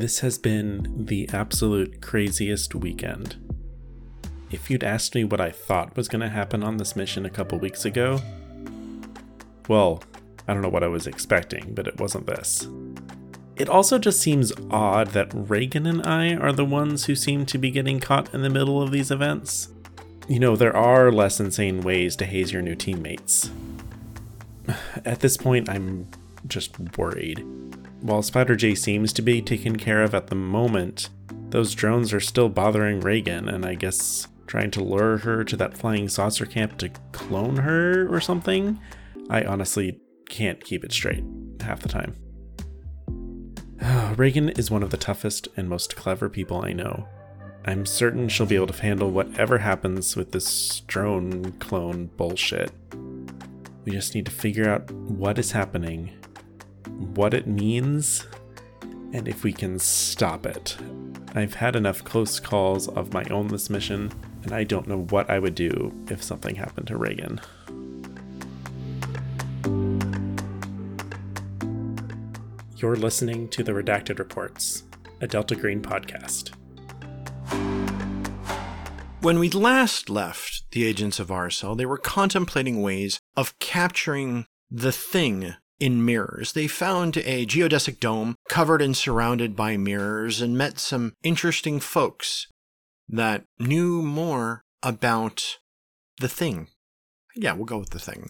This has been the absolute craziest weekend. If you'd asked me what I thought was going to happen on this mission a couple weeks ago, well, I don't know what I was expecting, but it wasn't this. It also just seems odd that Reagan and I are the ones who seem to be getting caught in the middle of these events. You know, there are less insane ways to haze your new teammates. At this point, I'm just worried. While Spider J seems to be taken care of at the moment, those drones are still bothering Reagan, and I guess trying to lure her to that flying saucer camp to clone her or something. I honestly can't keep it straight half the time. Reagan is one of the toughest and most clever people I know. I'm certain she'll be able to handle whatever happens with this drone clone bullshit. We just need to figure out what is happening, what it means, and if we can stop it. I've had enough close calls of my own this mission, and I don't know what I would do if something happened to Reagan. You're listening to the Redacted Reports, a Delta Green podcast. When we last left the agents of Arcel, they were contemplating ways of capturing the thing in mirrors. They found a geodesic dome covered and surrounded by mirrors and met some interesting folks that knew more about the thing. Yeah, we'll go with the thing.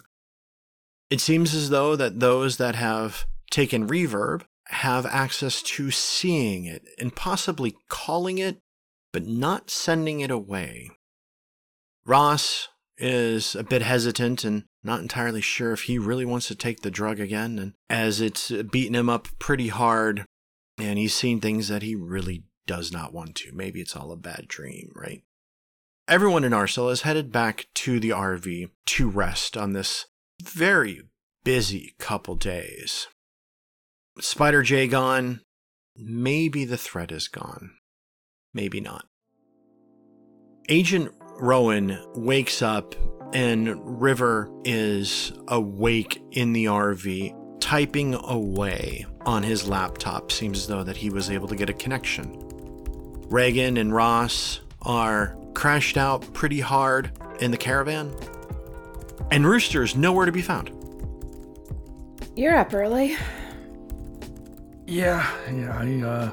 It seems as though that those that have taken reverb have access to seeing it and possibly calling it, but not sending it away. Ross is a bit hesitant and not entirely sure if he really wants to take the drug again, and as it's beaten him up pretty hard, and he's seen things that he really does not want to. Maybe it's all a bad dream, right? Everyone in Arcel is headed back to the RV to rest on this very busy couple days. Spider J gone. Maybe the threat is gone. Maybe not. Agent Rowan wakes up and River is awake in the RV, typing away on his laptop. Seems as though that he was able to get a connection. Reagan and Ross are crashed out pretty hard in the caravan, and Rooster is nowhere to be found. You're up early. Yeah, yeah, I uh,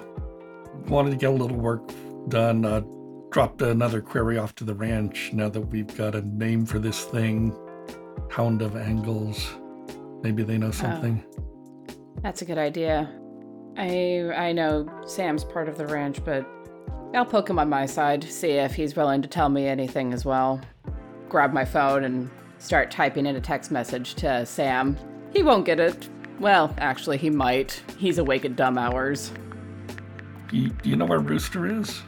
wanted to get a little work done. Uh, dropped another query off to the ranch now that we've got a name for this thing Hound of Angles. Maybe they know oh. something. Oh, that's a good idea. I I know Sam's part of the ranch, but I'll poke him on my side, see if he's willing to tell me anything as well. Grab my phone and start typing in a text message to Sam. He won't get it, well, actually, he might. He's awake at dumb hours. You, do you know where Rooster is?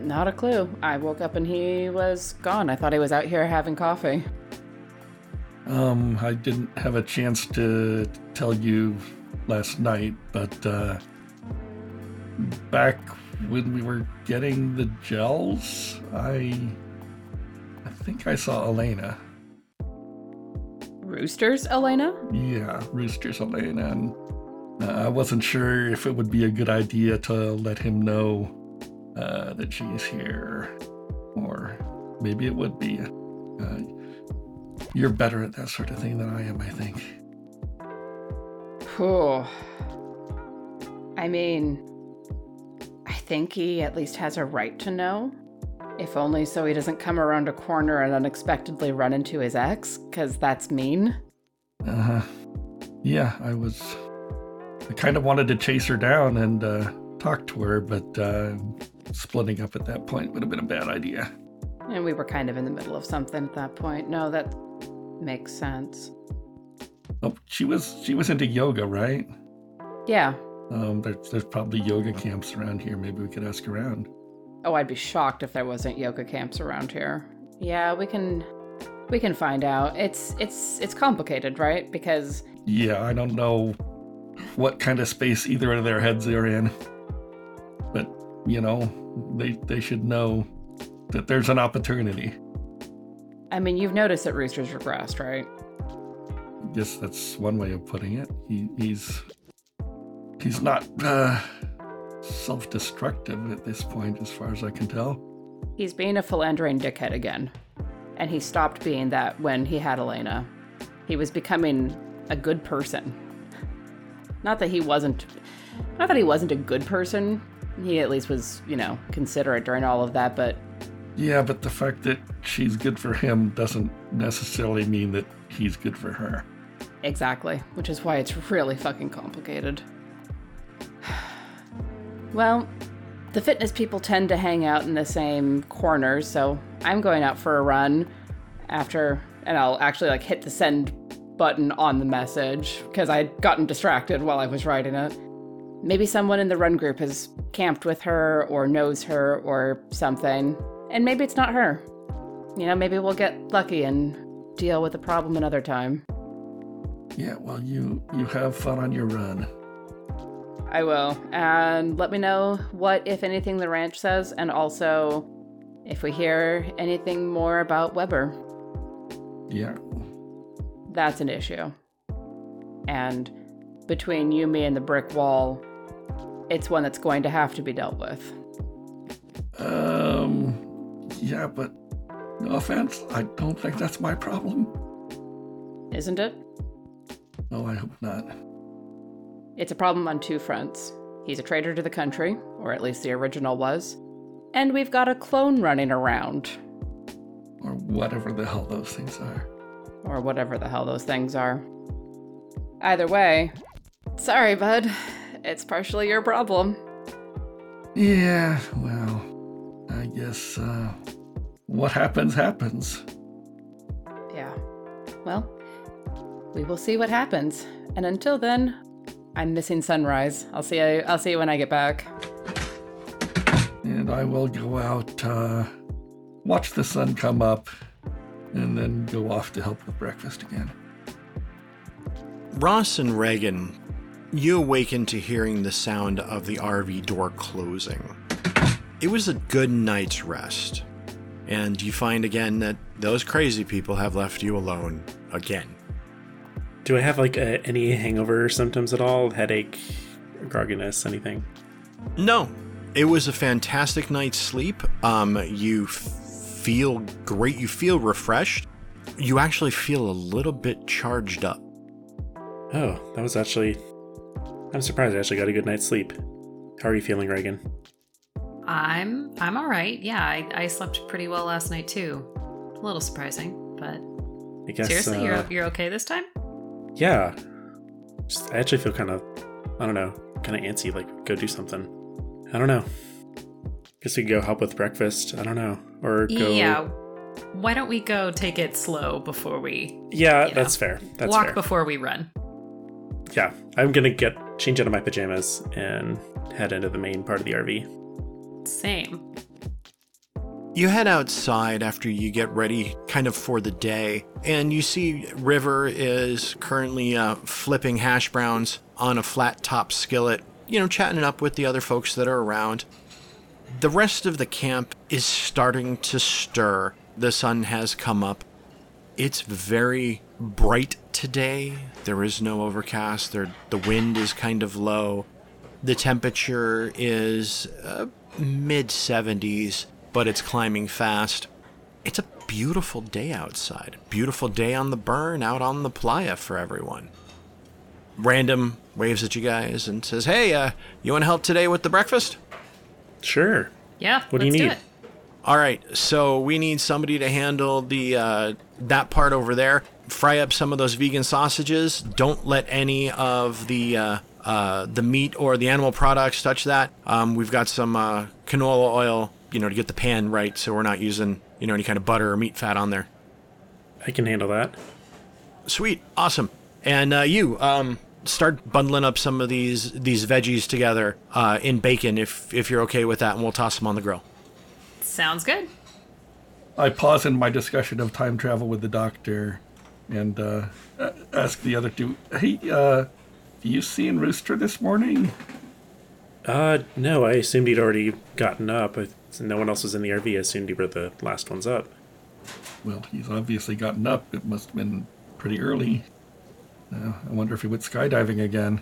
Not a clue. I woke up and he was gone. I thought he was out here having coffee. Um, I didn't have a chance to tell you last night, but uh, back when we were getting the gels, I I think I saw Elena. Roosters, Elena? Yeah, Roosters, Elena. And uh, I wasn't sure if it would be a good idea to let him know uh, that is here, or maybe it would be. Uh, you're better at that sort of thing than I am, I think. Oh. I mean, I think he at least has a right to know. If only so he doesn't come around a corner and unexpectedly run into his ex, because that's mean. Uh huh. Yeah, I was. I kind of wanted to chase her down and uh, talk to her, but uh, splitting up at that point would have been a bad idea. And we were kind of in the middle of something at that point. No, that makes sense. Oh, she was she was into yoga, right? Yeah. Um, there's there's probably yoga camps around here. Maybe we could ask around. Oh, I'd be shocked if there wasn't yoga camps around here. Yeah, we can we can find out. It's it's it's complicated, right? Because Yeah, I don't know what kind of space either of their heads are in. But, you know, they they should know that there's an opportunity. I mean, you've noticed that Rooster's regressed, right? Yes, that's one way of putting it. He, he's he's not uh, self destructive at this point, as far as I can tell. He's being a philandering dickhead again. And he stopped being that when he had Elena. He was becoming a good person. Not that he wasn't not that he wasn't a good person. He at least was, you know, considerate during all of that, but Yeah, but the fact that she's good for him doesn't necessarily mean that he's good for her. Exactly, which is why it's really fucking complicated. well, the fitness people tend to hang out in the same corners, so I'm going out for a run after, and I'll actually like hit the send button on the message because I'd gotten distracted while I was writing it. Maybe someone in the run group has camped with her or knows her or something, and maybe it's not her. You know, maybe we'll get lucky and deal with the problem another time. Yeah, well, you you have fun on your run. I will. And let me know what, if anything, the ranch says, and also if we hear anything more about Weber. Yeah, That's an issue. And between you, me, and the brick wall, it's one that's going to have to be dealt with. um, yeah, but no offense, I don't think that's my problem. Isn't it? No, I hope not. It's a problem on two fronts. He's a traitor to the country, or at least the original was. And we've got a clone running around, Or whatever the hell those things are. or whatever the hell those things are. Either way, sorry, bud. It's partially your problem. Yeah, well, I guess uh, what happens happens. Yeah. Well, we will see what happens. And until then, I'm missing sunrise. I'll see you I'll see you when I get back. And I will go out, uh, watch the sun come up, and then go off to help with breakfast again. Ross and Reagan, you awaken to hearing the sound of the RV door closing. It was a good night's rest, and you find again that those crazy people have left you alone again. Do I have like a, any hangover symptoms at all? Headache, grogginess, anything? No, it was a fantastic night's sleep. Um, you f- feel great. You feel refreshed. You actually feel a little bit charged up. Oh, that was actually. I'm surprised I actually got a good night's sleep. How are you feeling, Reagan? I'm I'm all right. Yeah, I, I slept pretty well last night too. A little surprising, but I guess. seriously, uh, you're you're okay this time? Yeah. Just, I actually feel kind of, I don't know, kind of antsy. Like, go do something. I don't know. Guess we could go help with breakfast. I don't know, or go. Yeah. Why don't we go take it slow before we Yeah, that's know, fair. That's walk fair. before we run? Yeah, I'm gonna get change out of my pajamas and head into the main part of the RV. Same. You head outside after you get ready kind of for the day, and you see River is currently uh, flipping hash browns on a flat top skillet, you know, chatting it up with the other folks that are around. The rest of the camp is starting to stir. The sun has come up. It's very bright today. There is no overcast. There, the wind is kind of low. The temperature is uh, mid 70s, but it's climbing fast. It's a beautiful day outside. Beautiful day on the burn, out on the playa for everyone. Random waves at you guys and says, Hey, uh, you want to help today with the breakfast? Sure. Yeah. What do you let's need? it. All right, so we need somebody to handle the uh, that part over there. Fry up some of those vegan sausages. Don't let any of the uh, uh, the meat or the animal products touch that. Um, we've got some uh, canola oil, you know, to get the pan right, so we're not using you know any kind of butter or meat fat on there. I can handle that. Sweet, awesome. And uh, you um, start bundling up some of these these veggies together uh, in bacon, if if you're okay with that, and we'll toss them on the grill. Sounds good. I pause in my discussion of time travel with the doctor and uh, ask the other two, hey, uh, do you see in Rooster this morning? Uh, no, I assumed he'd already gotten up. I, no one else was in the RV. I assumed he were the last ones up. Well, he's obviously gotten up. It must have been pretty early. Uh, I wonder if he went skydiving again.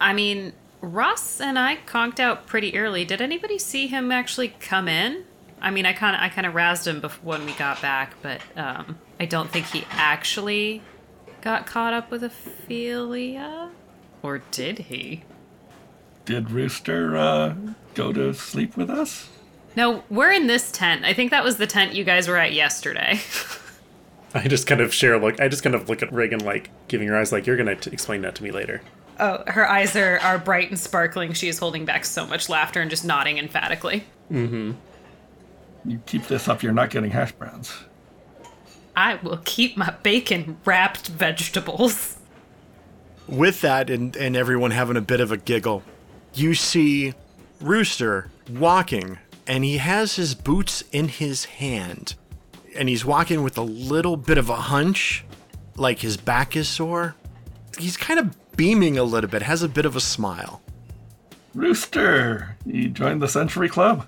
I mean, Ross and I conked out pretty early. Did anybody see him actually come in? I mean, I kind of I kind of razzed him before when we got back, but um, I don't think he actually got caught up with Ophelia, or did he? Did Rooster uh, go to sleep with us? No, we're in this tent. I think that was the tent you guys were at yesterday. I just kind of share a look. I just kind of look at Reagan, like giving her eyes, like you're gonna t- explain that to me later. oh, her eyes are, are bright and sparkling. She is holding back so much laughter and just nodding emphatically. You keep this up, you're not getting hash browns. I will keep my bacon wrapped vegetables. With that, and, and everyone having a bit of a giggle, you see Rooster walking, and he has his boots in his hand. And he's walking with a little bit of a hunch, like his back is sore. He's kind of beaming a little bit, has a bit of a smile. Rooster, you joined the Century Club?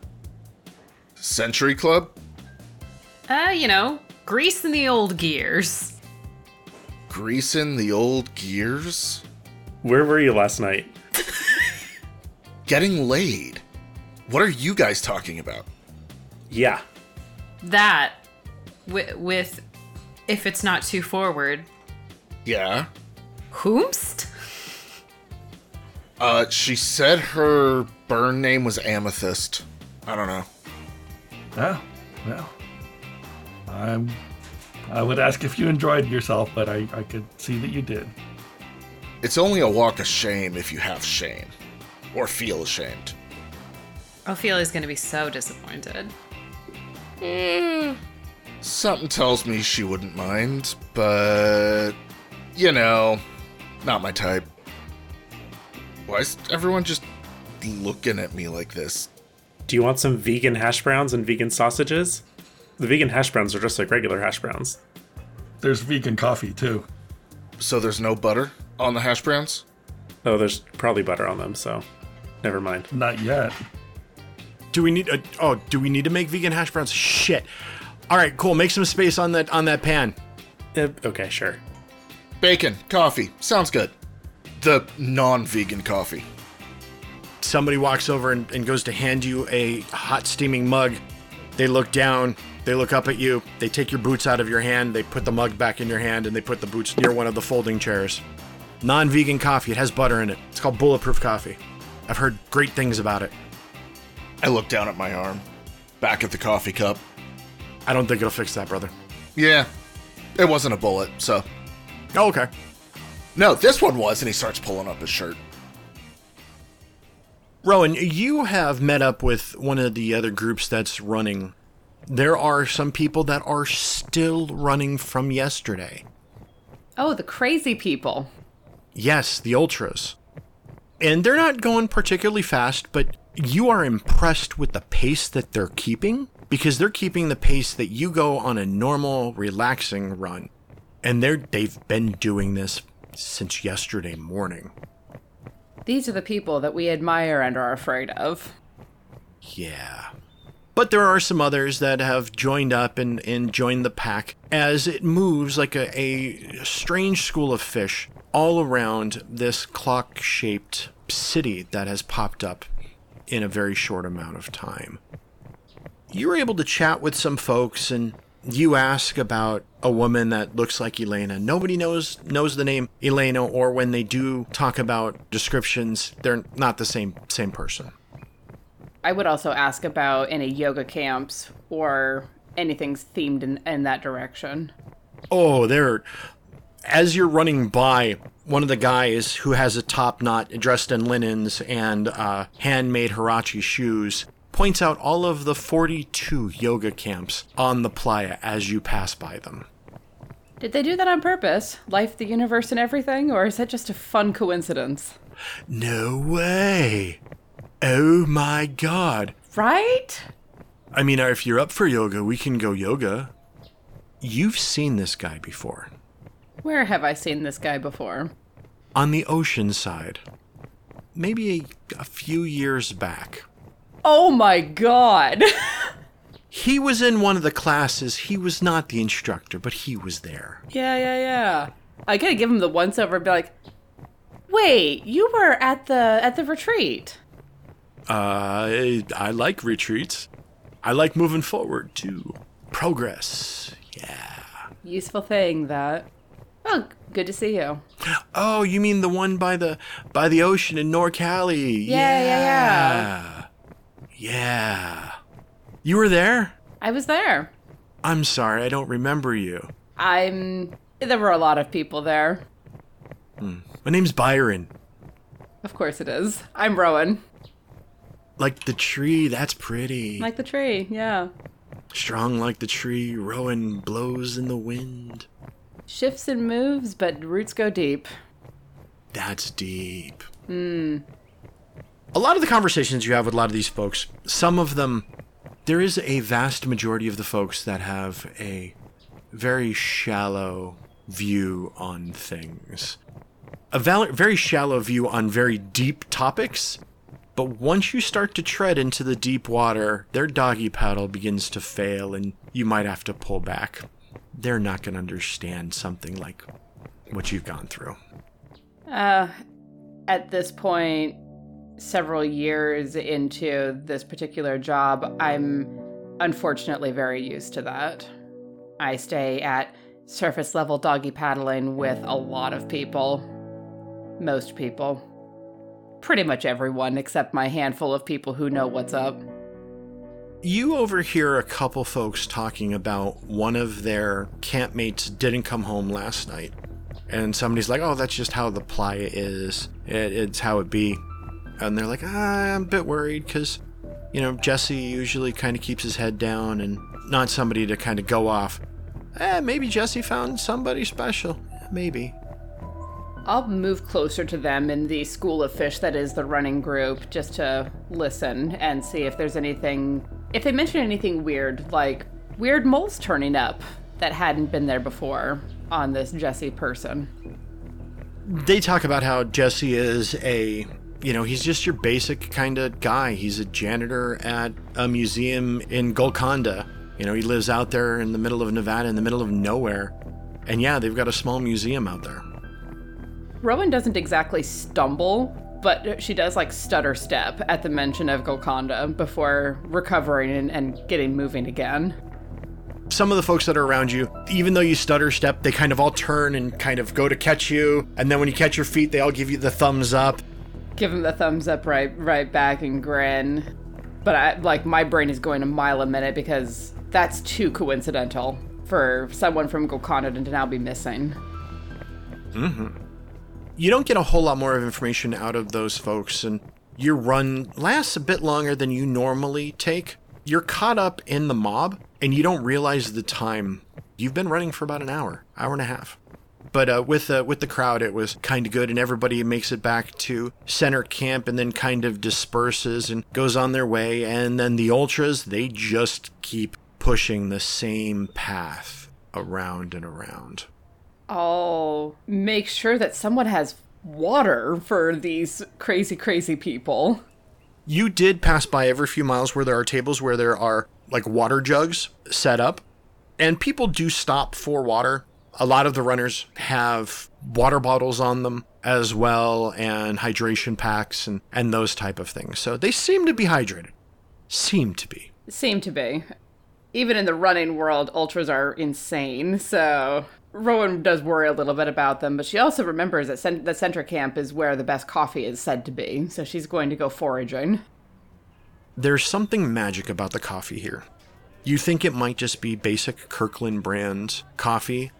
Century Club? Uh, you know, greasing the old gears. Greasing the old gears? Where were you last night? Getting laid? What are you guys talking about? Yeah, That, with, with if it's not too forward, Yeah? whomst? Uh, she said her burn name was Amethyst. I don't know. Oh, well. I'm. I would ask if you enjoyed yourself, but I, I could see that you did. It's only a walk of shame if you have shame. Or feel ashamed. Ophelia's gonna be so disappointed. Eh, something tells me she wouldn't mind, but. You know, not my type. Why is everyone just looking at me like this? Do you want some vegan hash browns and vegan sausages? The vegan hash browns are just like regular hash browns. There's vegan coffee too. So there's no butter on the hash browns? Oh, there's probably butter on them, so never mind. Not yet. Do we need? A, oh, do we need to make vegan hash browns? Shit. All right, cool. Make some space on that on that pan. Eh, okay, sure. Bacon, coffee, sounds good. The non vegan coffee. Somebody walks over and, and goes to hand you a hot steaming mug they look down they look up at you they take your boots out of your hand they put the mug back in your hand and they put the boots near one of the folding chairs non-vegan coffee it has butter in it it's called bulletproof coffee i've heard great things about it I look down at my arm, back at the coffee cup. i don't think it'll fix that brother Yeah, it wasn't a bullet, so. oh, okay No, this one was, and he starts pulling up his shirt. Rowan you have met up with one of the other groups that's running there are some people that are still running from yesterday Oh, the crazy people. Yes, the ultras. And they're not going particularly fast, but you are impressed with the pace that they're keeping because they're keeping the pace that you go on a normal, relaxing run. And they're they've been doing this since yesterday morning. These are the people that we admire and are afraid of. Yeah. But there are some others that have joined up and, and joined the pack as it moves like a, a strange school of fish all around this clock shaped city that has popped up in a very short amount of time. You're able to chat with some folks and you ask about a woman that looks like Elena. Nobody knows knows the name Elena or when they do talk about descriptions, they're not the same same person. I would also ask about any yoga camps or anything themed in, in that direction. Oh, there. As you're running by, one of the guys who has a top knot dressed in linens and uh, handmade huarache shoes points out all of the 42 yoga camps on the playa as you pass by them. Did they do that on purpose? Life, the universe, and everything? Or is that just a fun coincidence? No way! Oh my god! Right? I mean, if you're up for yoga, we can go yoga. You've seen this guy before. Where have I seen this guy before? On the ocean side. Maybe a, a few years back. Oh my god! He was in one of the classes. He was not the instructor, but he was there. yeah, yeah, yeah. I gotta give him the once over and be like, Wait, you were at the at the retreat. Uh, I like retreats. I like moving forward too. Progress. Yeah. Useful thing that. Oh, good to see you. Oh, you mean the one by the by the ocean in NorCali? Yeah, yeah, yeah. Yeah. You were there? I was there. I'm sorry, I don't remember you. I'm. There were a lot of people there. Hmm. My name's Byron. Of course it is. I'm Rowan. Like the tree, that's pretty. Like the tree, yeah. Strong like the tree, Rowan blows in the wind. Shifts and moves, but roots go deep. That's deep. Hmm. A lot of the conversations you have with a lot of these folks, some of them, there is a vast majority of the folks that have a very shallow view on things. A val- very shallow view on very deep topics. But once you start to tread into the deep water, their doggy paddle begins to fail and you might have to pull back. They're not going to understand something like what you've gone through. Uh, at this point, several years into this particular job, I'm unfortunately very used to that. I stay at surface level doggy paddling with a lot of people. Most people. Pretty much everyone except my handful of people who know what's up. You overhear a couple folks talking about one of their campmates didn't come home last night. And somebody's like, oh, that's just how the playa is. It, it's how it be. And they're like, ah, I'm a bit worried because, you know, Jesse usually kind of keeps his head down and not somebody to kind of go off. Eh, maybe Jesse found somebody special. Maybe. I'll move closer to them in the school of fish that is the running group just to listen and see if there's anything. If they mention anything weird, like weird moles turning up that hadn't been there before on this Jesse person. they talk about how Jesse is a, you know, he's just your basic kind of guy. He's a janitor at a museum in Golconda. You know, he lives out there in the middle of Nevada, in the middle of nowhere. And yeah, they've got a small museum out there. Rowan doesn't exactly stumble, but she does like stutter step at the mention of Golconda before recovering and, and getting moving again. Some of the folks that are around you, even though you stutter step, they kind of all turn and kind of go to catch you. And then when you catch your feet, they all give you the thumbs up. Give him the thumbs up right right back and grin. But I like my brain is going a mile a minute because that's too coincidental for someone from Golconda to now be missing. Mm-hmm. you don't get a whole lot more of information out of those folks and your run lasts a bit longer than you normally take you're caught up in the mob and you don't realize the time you've been running for about an hour hour and a half but uh, with uh, with the crowd it was kind of good and everybody makes it back to center camp and then kind of disperses and goes on their way and then the ultras they just keep pushing the same path around and around I'll make sure that someone has water for these crazy, crazy people. you did pass by every few miles where there are tables where there are like water jugs set up and people do stop for water a lot of the runners have water bottles on them as well and hydration packs and, and those type of things so they seem to be hydrated seem to be Seem to be. Even in the running world, ultras are insane, so Rowan does worry a little bit about them, but she also remembers that cent- the center camp is where the best coffee is said to be, so she's going to go foraging. there's something magic about the coffee here. You think it might just be basic Kirkland brand coffee,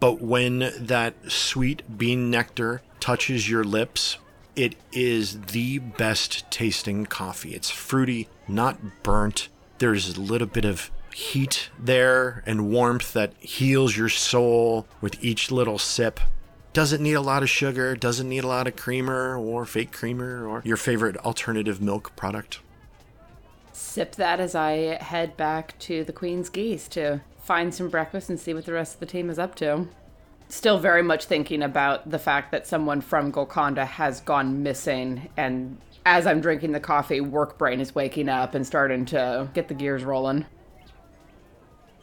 but when that sweet bean nectar touches your lips, it is the best tasting coffee. It's fruity, not burnt. There's a little bit of heat there and warmth that heals your soul with each little sip. Doesn't need a lot of sugar, doesn't need a lot of creamer or fake creamer or your favorite alternative milk product. Sip that as I head back to the Queen's Geese to find some breakfast and see what the rest of the team is up to. Still very much thinking about the fact that someone from Golconda has gone missing, and as I'm drinking the coffee, work brain is waking up and starting to get the gears rolling.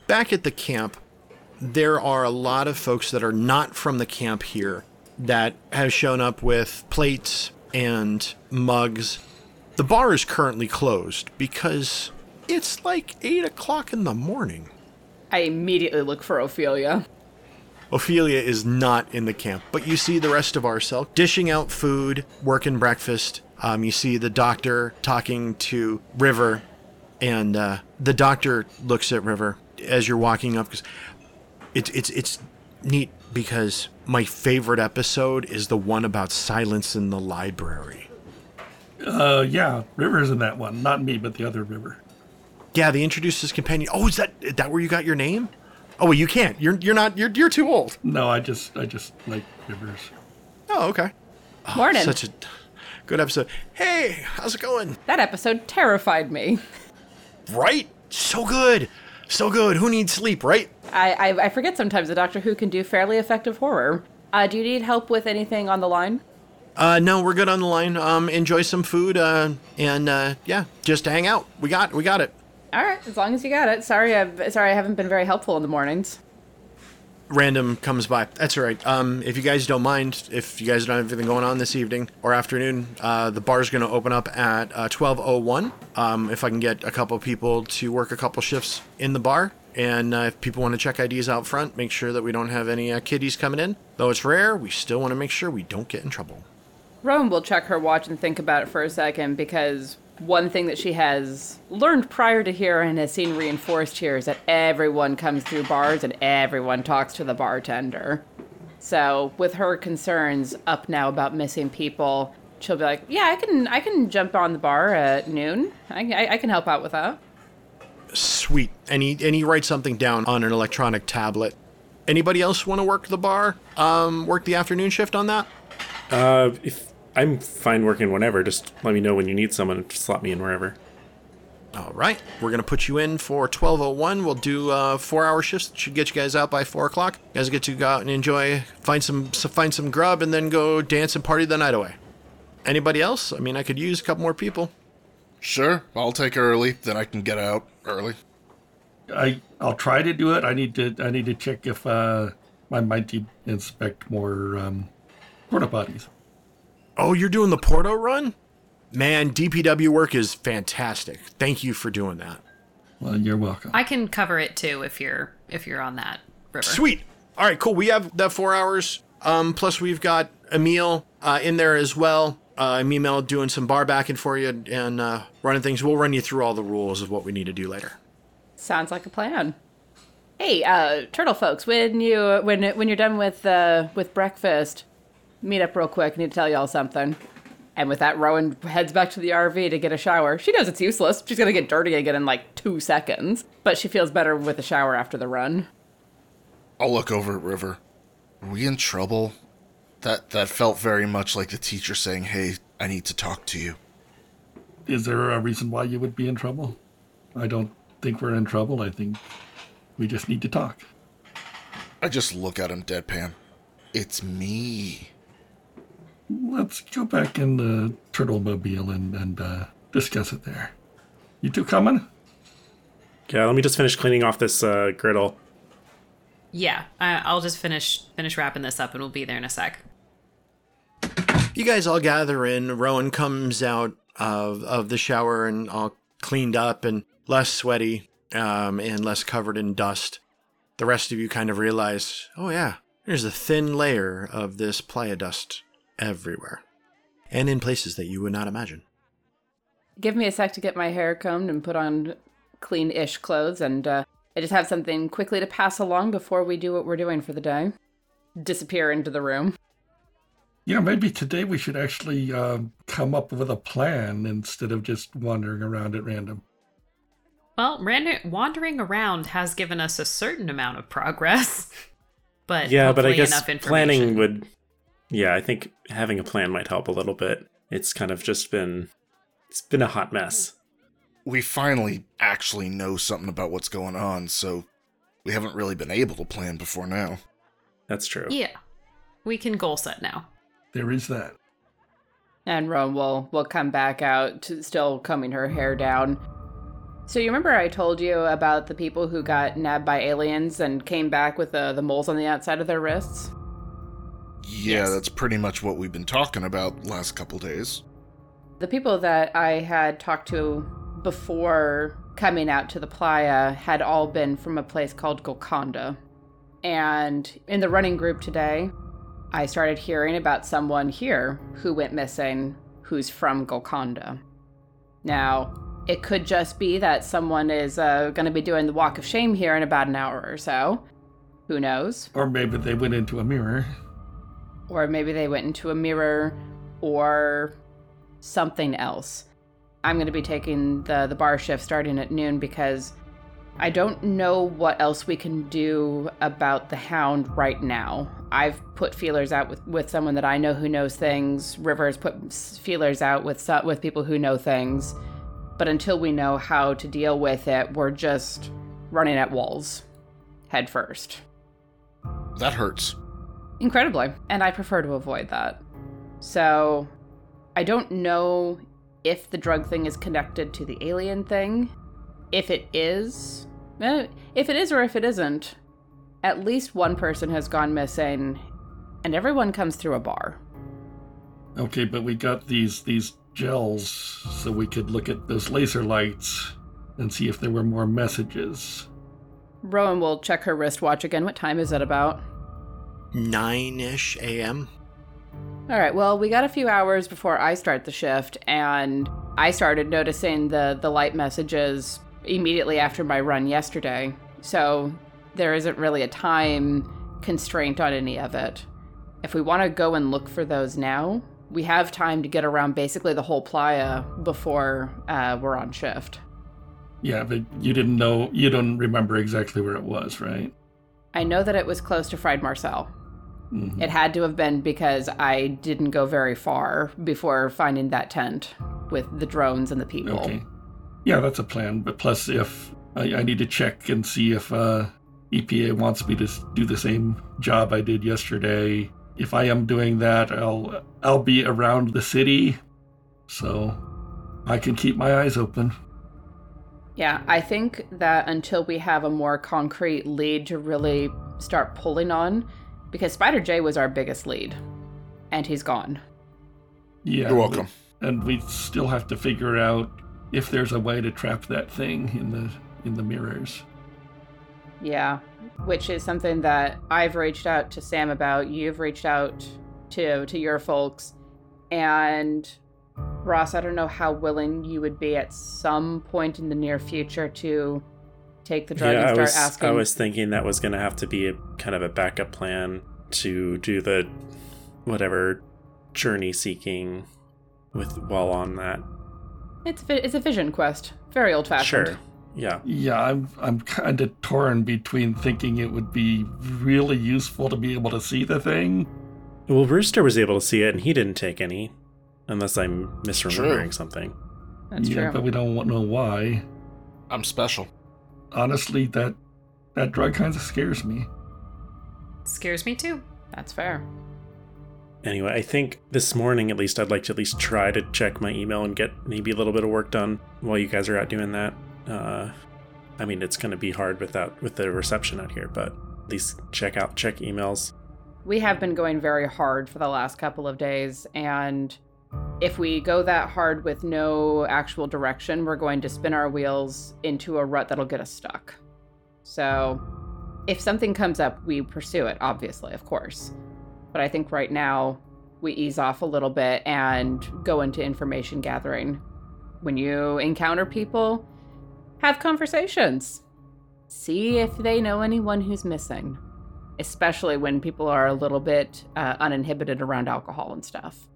back at the camp, there are a lot of folks that are not from the camp here that have shown up with plates and mugs. The bar is currently closed because it's like 8 o'clock in the morning. I immediately look for Ophelia. Ophelia is not in the camp, but you see the rest of our cell dishing out food, working breakfast. Um, you see the doctor talking to River, and uh, the doctor looks at River as you're walking up because it's it's it's neat because my favorite episode is the one about silence in the library. Uh, yeah, River's in that one. Not me, but the other River. Yeah, they introduced his companion. Oh, is that is that where you got your name? Oh, well, you can't. You're you're not. You're you're too old. No, I just I just like Rivers. Oh, okay. Morning. Such a good episode. Hey, how's it going? that episode terrified me. Right? So good. So good. Who needs sleep, right? I, I, I forget sometimes the Doctor Who can do fairly effective horror. Uh, do you need help with anything on the line? Uh, no, we're good on the line. Um, enjoy some food. Uh, and uh, yeah, just hang out. We got, we got it. All right, as long as you got it. Sorry, I've, sorry I haven't been very helpful in the mornings. Random comes by. That's all right. Um, if you guys don't mind, if you guys don't have anything going on this evening or afternoon, uh, the bar's going to open up at uh, 12:01. Um, if I can get a couple people to work a couple shifts in the bar, and uh, if people want to check IDs out front, make sure that we don't have any uh, kiddies coming in. Though it's rare, we still want to make sure we don't get in trouble. Rowan will check her watch and think about it for a second because one thing that she has learned prior to here and has seen reinforced here is that everyone comes through bars and everyone talks to the bartender. So, with her concerns up now about missing people, she'll be like, "Yeah, I can, I can jump on the bar at noon. I, I, I can help out with that." Sweet. And he and he writes something down on an electronic tablet. Anybody else want to work the bar? Um, work the afternoon shift on that? Uh, if I'm fine working whenever, just let me know when you need someone. Just slot me in wherever. All right, we're gonna put you in for 12:01. We'll do uh, four-hour shifts. Should get you guys out by four o'clock. You guys get to go out and enjoy, find some, find some grub, and then go dance and party the night away. Anybody else? I mean, I could use a couple more people. Sure, I'll take early, then I can get out early. I I'll try to do it. I need to I need to check if uh I might inspect more um, porta potties. Oh, you're doing the Porto run? Man, DPW work is fantastic. Thank you for doing that. Well, you're welcome. I can cover it too if you're if you're on that river. Sweet. All right, cool. We have that four hours. Um, plus we've got Emil uh, in there as well. Uh, Emil doing some bar backing for you and uh, running things. We'll run you through all the rules of what we need to do later. Sounds like a plan. Hey, uh, turtle folks, when you when when you're done with uh, with breakfast, meet up real quick. I need to tell y'all something. And with that, Rowan heads back to the RV to get a shower. She knows it's useless. She's gonna get dirty again in like two seconds, but she feels better with a shower after the run. I'll look over at River. Are we in trouble? That that felt very much like the teacher saying, "Hey, I need to talk to you." Is there a reason why you would be in trouble? I don't think we're in trouble. I think we just need to talk. I just look at him deadpan. It's me. Let's go back in the turtle mobile and and uh, discuss it there. You two coming? Yeah, let me just finish cleaning off this uh, griddle. Yeah, I, I'll just finish finish wrapping this up, and we'll be there in a sec. You guys all gather in. Rowan comes out of, of the shower and all cleaned up and less sweaty um, and less covered in dust. The rest of you kind of realize, oh yeah, there's a thin layer of this playa dust everywhere. And in places that you would not imagine. Give me a sec to get my hair combed and put on clean-ish clothes, and uh, I just have something quickly to pass along before we do what we're doing for the day. Disappear into the room. Yeah, maybe today we should actually uh, come up with a plan instead of just wandering around at random. Well, ran- wandering around has given us a certain amount of progress, but Yeah, but I hopefully guess enough information. planning would. Yeah, I think having a plan might help a little bit. It's kind of just been. It's been a hot mess. We finally actually know something about what's going on, so we haven't really been able to plan before now. That's true. Yeah, we can goal set now. There is that. And Rowan will will come back out, to, still combing her hair down. So you remember I told you about the people who got nabbed by aliens and came back with the the moles on the outside of their wrists? Yeah, Yes. that's pretty much what we've been talking about last couple days. The people that I had talked to before coming out to the playa had all been from a place called Golconda. And in the running group today, I started hearing about someone here who went missing who's from Golconda. Now, it could just be that someone is uh, going to be doing the walk of shame here in about an hour or so. Who knows? Or maybe they went into a mirror. Or maybe they went into a mirror or something else. I'm going to be taking the the bar shift starting at noon because I don't know what else we can do about the hound right now. I've put feelers out with, with someone that I know who knows things. Rivers put feelers out with with people who know things. But until we know how to deal with it, we're just running at walls head first. That hurts. Incredibly. And I prefer to avoid that. So I don't know if the drug thing is connected to the alien thing. If it is, eh, if it is or if it isn't, at least one person has gone missing, and everyone comes through a bar. Okay, but we got these these gels so we could look at those laser lights and see if there were more messages. Rowan will check her wristwatch again. What time is it about? 9 ish a.m. All right. Well, we got a few hours before I start the shift, and I started noticing the the light messages immediately after my run yesterday. So there isn't really a time constraint on any of it. If we want to go and look for those now, we have time to get around basically the whole playa before uh, we're on shift. Yeah, but you didn't know, you don't remember exactly where it was, right? I know that it was close to Fried Marcel. Mhm. It had to have been because I didn't go very far before finding that tent with the drones and the people. Okay. Yeah, that's a plan. But plus, if I, I need to check and see if uh, EPA wants me to do the same job I did yesterday. If I am doing that, I'll I'll be around the city, so I can keep my eyes open. Yeah, mm-hmm. I think that until we have a more concrete lead to really start pulling on, because Spider J was our biggest lead, and he's gone. Yeah, You're welcome. And we still have to figure out if there's a way to trap that thing in the in the mirrors. Yeah, which is something that I've reached out to Sam about. You've reached out to to your folks, and Ross. I don't know how willing you would be at some point in the near future to take the drug yeah, and I start was, asking. I was thinking that was going to have to be a kind of a backup plan to do the whatever journey seeking with while on that. It's it's a vision quest, very old fashioned. Sure. Yeah. Yeah, I'm I'm kind of torn between thinking it would be really useful to be able to see the thing. Well, Rooster was able to see it and he didn't take any, unless I'm misremembering True. something. That's yeah, true. but we don't wa- know why. I'm special. Honestly, that that drug kind of scares me. Scares me too. That's fair. Anyway, I think this morning at least I'd like to at least try to check my email and get maybe a little bit of work done while you guys are out doing that. Uh, I mean, it's going to be hard without with the reception out here, but at least check out check emails. We have been going very hard for the last couple of days, and if we go that hard with no actual direction, we're going to spin our wheels into a rut that'll get us stuck. So, if something comes up, we pursue it, obviously, of course. But I think right now, we ease off a little bit and go into information gathering. When you encounter people, have conversations. See if they know anyone who's missing especially when people are a little bit uh, uninhibited around alcohol and stuff.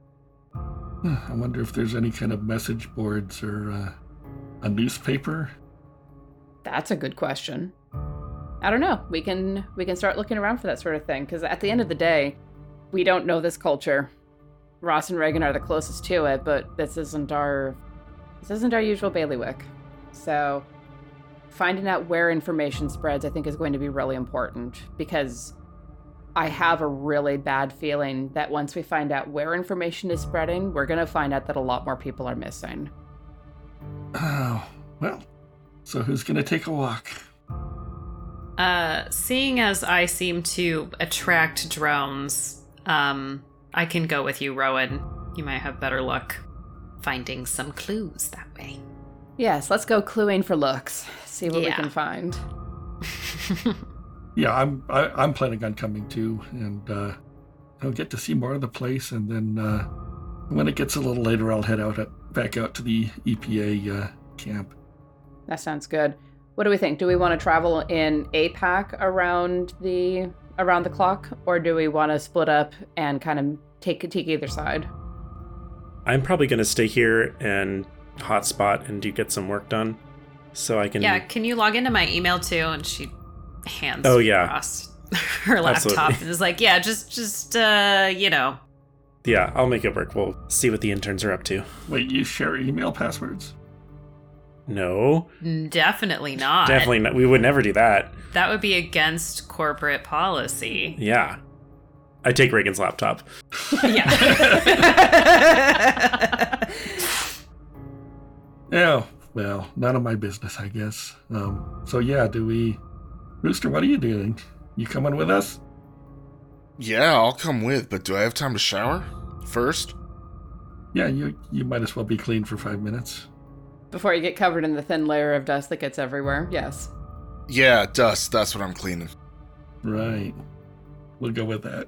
I wonder if there's any kind of message boards or uh, a newspaper. That's a good question. I don't know. We can we can start looking around for that sort of thing because at the end of the day, we don't know this culture. Ross and Reagan are the closest to it, but this isn't our this isn't our usual bailiwick. So finding out where information spreads, I think, is going to be really important because I have a really bad feeling that once we find out where information is spreading, we're going to find out that a lot more people are missing. Oh, well. So who's gonna take a walk? Uh, seeing as I seem to attract drones, Um, I can go with you, Rowan. You might have better luck finding some clues that way. Yes, let's go cluing for looks. See what we can find. Yeah, I'm I, I'm planning on coming too, and uh, I'll get to see more of the place, and then uh, when it gets a little later, I'll head out at, back out to the EPA uh, camp. That sounds good. What do we think? Do we want to travel in a pack around the around the clock, or do we want to split up and kind of take take either side? I'm probably going to stay here and hotspot and do get some work done. So I can. Yeah, can you log into my email too? And she hands Oh, yeah. across her laptop Absolutely. and is like, yeah, just just uh, you know. Yeah, I'll make it work. We'll see what the interns are up to. Wait, you share email passwords? No, Definitely not. definitely not. We would never do that. That would be against corporate policy. Yeah. I take Reagan's laptop. yeah. Yeah, well, none of my business, I guess. Um, so yeah, do we, Rooster? What are you doing? You coming with us? Yeah, I'll come with, but do I have time to shower first? Yeah, you you might as well be clean for five minutes. Before you get covered in the thin layer of dust that gets everywhere. Yes. Yeah, dust. That's what I'm cleaning. Right. We'll go with that.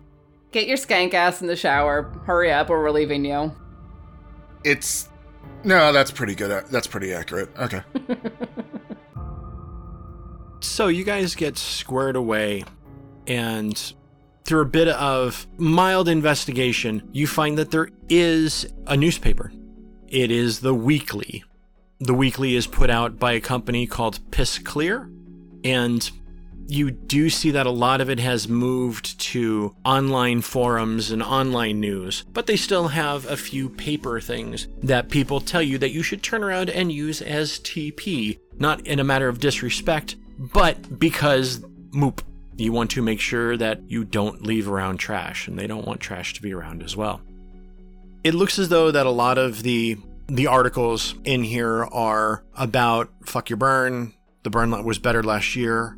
Get your skank ass in the shower. Hurry up, or we're leaving you. It's no, that's pretty good. Uh, that's pretty accurate. Okay. So you guys get squared away, and through a bit of mild investigation, you find that there is a newspaper. It is the Weekly. The Weekly is put out by a company called Piss Clear, and you do see that a lot of it has moved to online forums and online news, but they still have a few paper things that people tell you that you should turn around and use as TP, not in a matter of disrespect, but because moop. You want to make sure that you don't leave around trash, and they don't want trash to be around as well. It looks as though that a lot of the the articles in here are about fuck your burn, the burn was better last year,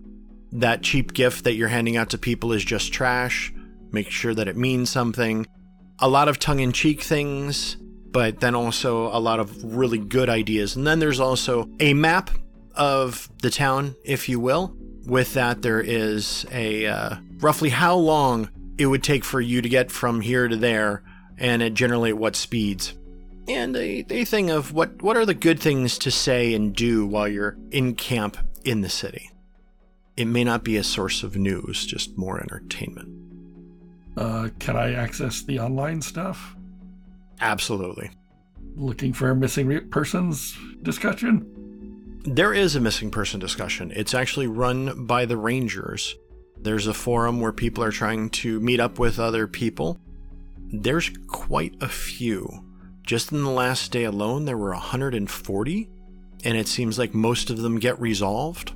that cheap gift that you're handing out to people is just trash. Make sure that it means something. A lot of tongue in cheek things, but then also a lot of really good ideas. And then there's also a map of the town, if you will. With that, there is a uh, roughly how long it would take for you to get from here to there, and at generally at what speeds. And a, a thing of what, what are the good things to say and do while you're in camp in the city it may not be a source of news, just more entertainment. Uh, can I access the online stuff? Absolutely. Looking for a missing re- persons discussion? There is a missing person discussion. It's actually run by the Rangers. There's a forum where people are trying to meet up with other people. There's quite a few. Just in the last day alone, there were 140, and it seems like most of them get resolved.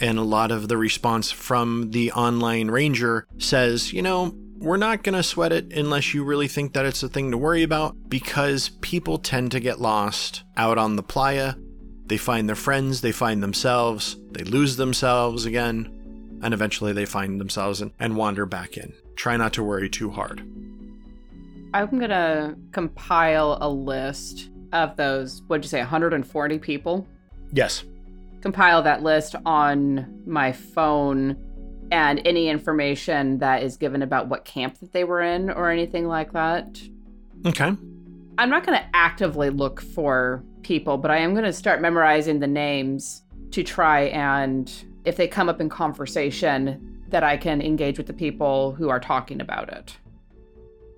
And a lot of the response from the online ranger says, you know, we're not going to sweat it unless you really think that it's a thing to worry about because people tend to get lost out on the playa. They find their friends, they find themselves, they lose themselves again, and eventually they find themselves and, and wander back in. Try not to worry too hard. I'm gonna compile a list of those. What'd you say? 140 people. Yes. compile that list on my phone and any information that is given about what camp that they were in or anything like that. Okay. I'm not going to actively look for people, but I am going to start memorizing the names to try and if they come up in conversation that I can engage with the people who are talking about it.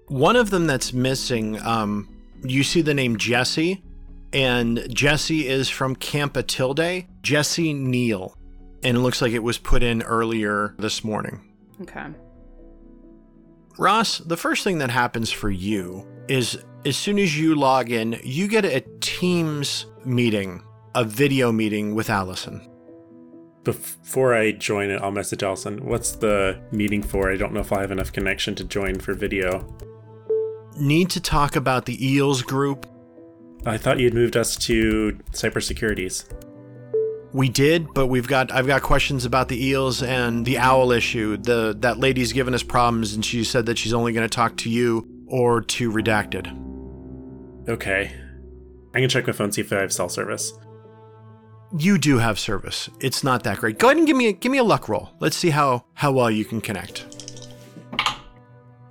One of them that's missing, um, you see the name Jesse, and Jesse is from Camp Atilde, Jesse Neal. And it looks like it was put in earlier this morning. Okay. Ross, the first thing that happens for you is as soon as you log in, you get a Teams meeting, a video meeting with Allison. Before I join it, I'll message Allison. What's the meeting for? I don't know if I have enough connection to join for video. Need to talk about the Eels group. I thought you'd moved us to cybersecurities. We did, but we've got I've got questions about the eels and the owl issue. The that lady's given us problems and she said that she's only going to talk to you or to redacted. Okay. I can check my phone, see if I have cell service. You do have service. It's not that great. Go ahead and give me a give me a luck roll. Let's see how how well you can connect.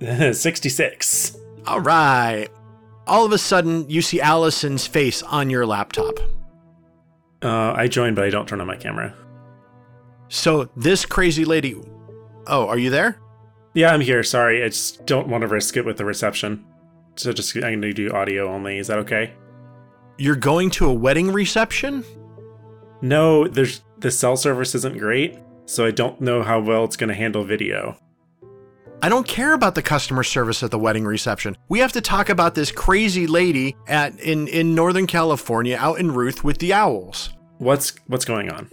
66. All right. All of a sudden, you see Allison's face on your laptop. Uh, I joined, but I don't turn on my camera. So this crazy lady. Oh, are you there? Yeah, I'm here. Sorry, I just don't want to risk it with the reception. So just I'm going to do audio only. Is that okay? You're going to a wedding reception? No, there's the cell service isn't great, so I don't know how well it's going to handle video. I don't care about the customer service at the wedding reception. We have to talk about this crazy lady at in in Northern California out in Ruth with the owls. What's what's going on?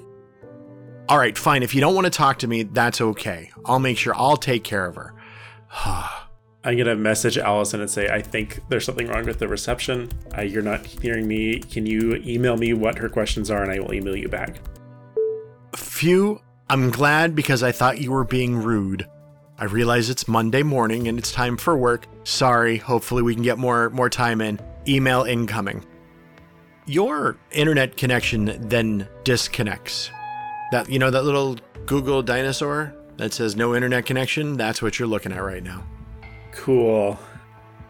All right, fine. If you don't want to talk to me, that's okay. I'll make sure I'll take care of her. I'm gonna message Allison and say I think there's something wrong with the reception. Uh, you're not hearing me. Can you email me what her questions are, and I will email you back. Phew, I'm glad because I thought you were being rude. I realize it's Monday morning and it's time for work. Sorry, hopefully we can get more more time in. Email incoming. Your internet connection then disconnects. That you know that little Google dinosaur that says no internet connection, that's what you're looking at right now. Cool.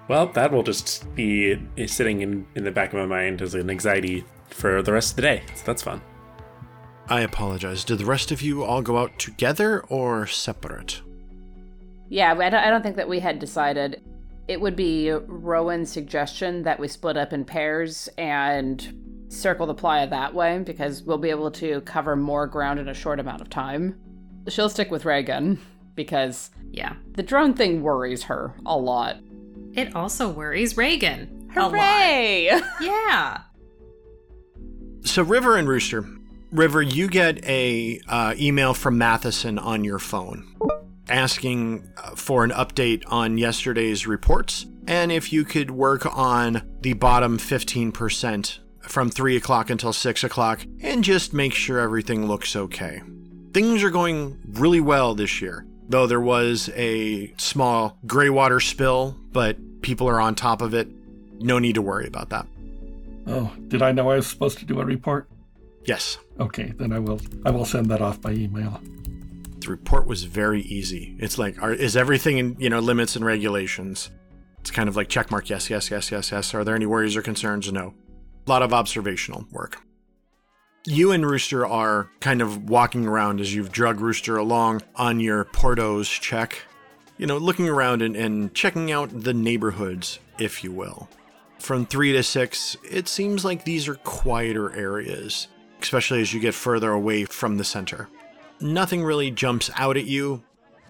Well, that will just be sitting in, in the back of my mind as an anxiety for the rest of the day. So that's fun. I apologize. Did the rest of you all go out together or separate? Yeah, I don't, I don't think that we had decided. It would be Rowan's suggestion that we split up in pairs and circle the playa that way because we'll be able to cover more ground in a short amount of time. She'll stick with Reagan because Yeah. the drone thing worries her a lot. It also worries Reagan. a lot. Yeah. So River and Rooster, River, you get a uh, email from Matheson on your phone asking uh, for an update on yesterday's reports and if you could work on the bottom 15% from 3 o'clock until 6 o'clock and just make sure everything looks okay. Things are going really well this year, though there was a small gray water spill, but people are on top of it. No need to worry about that. Oh, did I know I was supposed to do a report? Yes. Okay, then I will. I will send that off by email. The report was very easy. It's like, are, is everything in you know limits and regulations? It's kind of like check mark. Yes, yes, yes, yes, yes. Are there any worries or concerns? No. A lot of observational work. You and Rooster are kind of walking around as you've drug Rooster along on your Portos check. You know, looking around and, and checking out the neighborhoods, if you will. From three to six, it seems like these are quieter areas, especially as you get further away from the center nothing really jumps out at you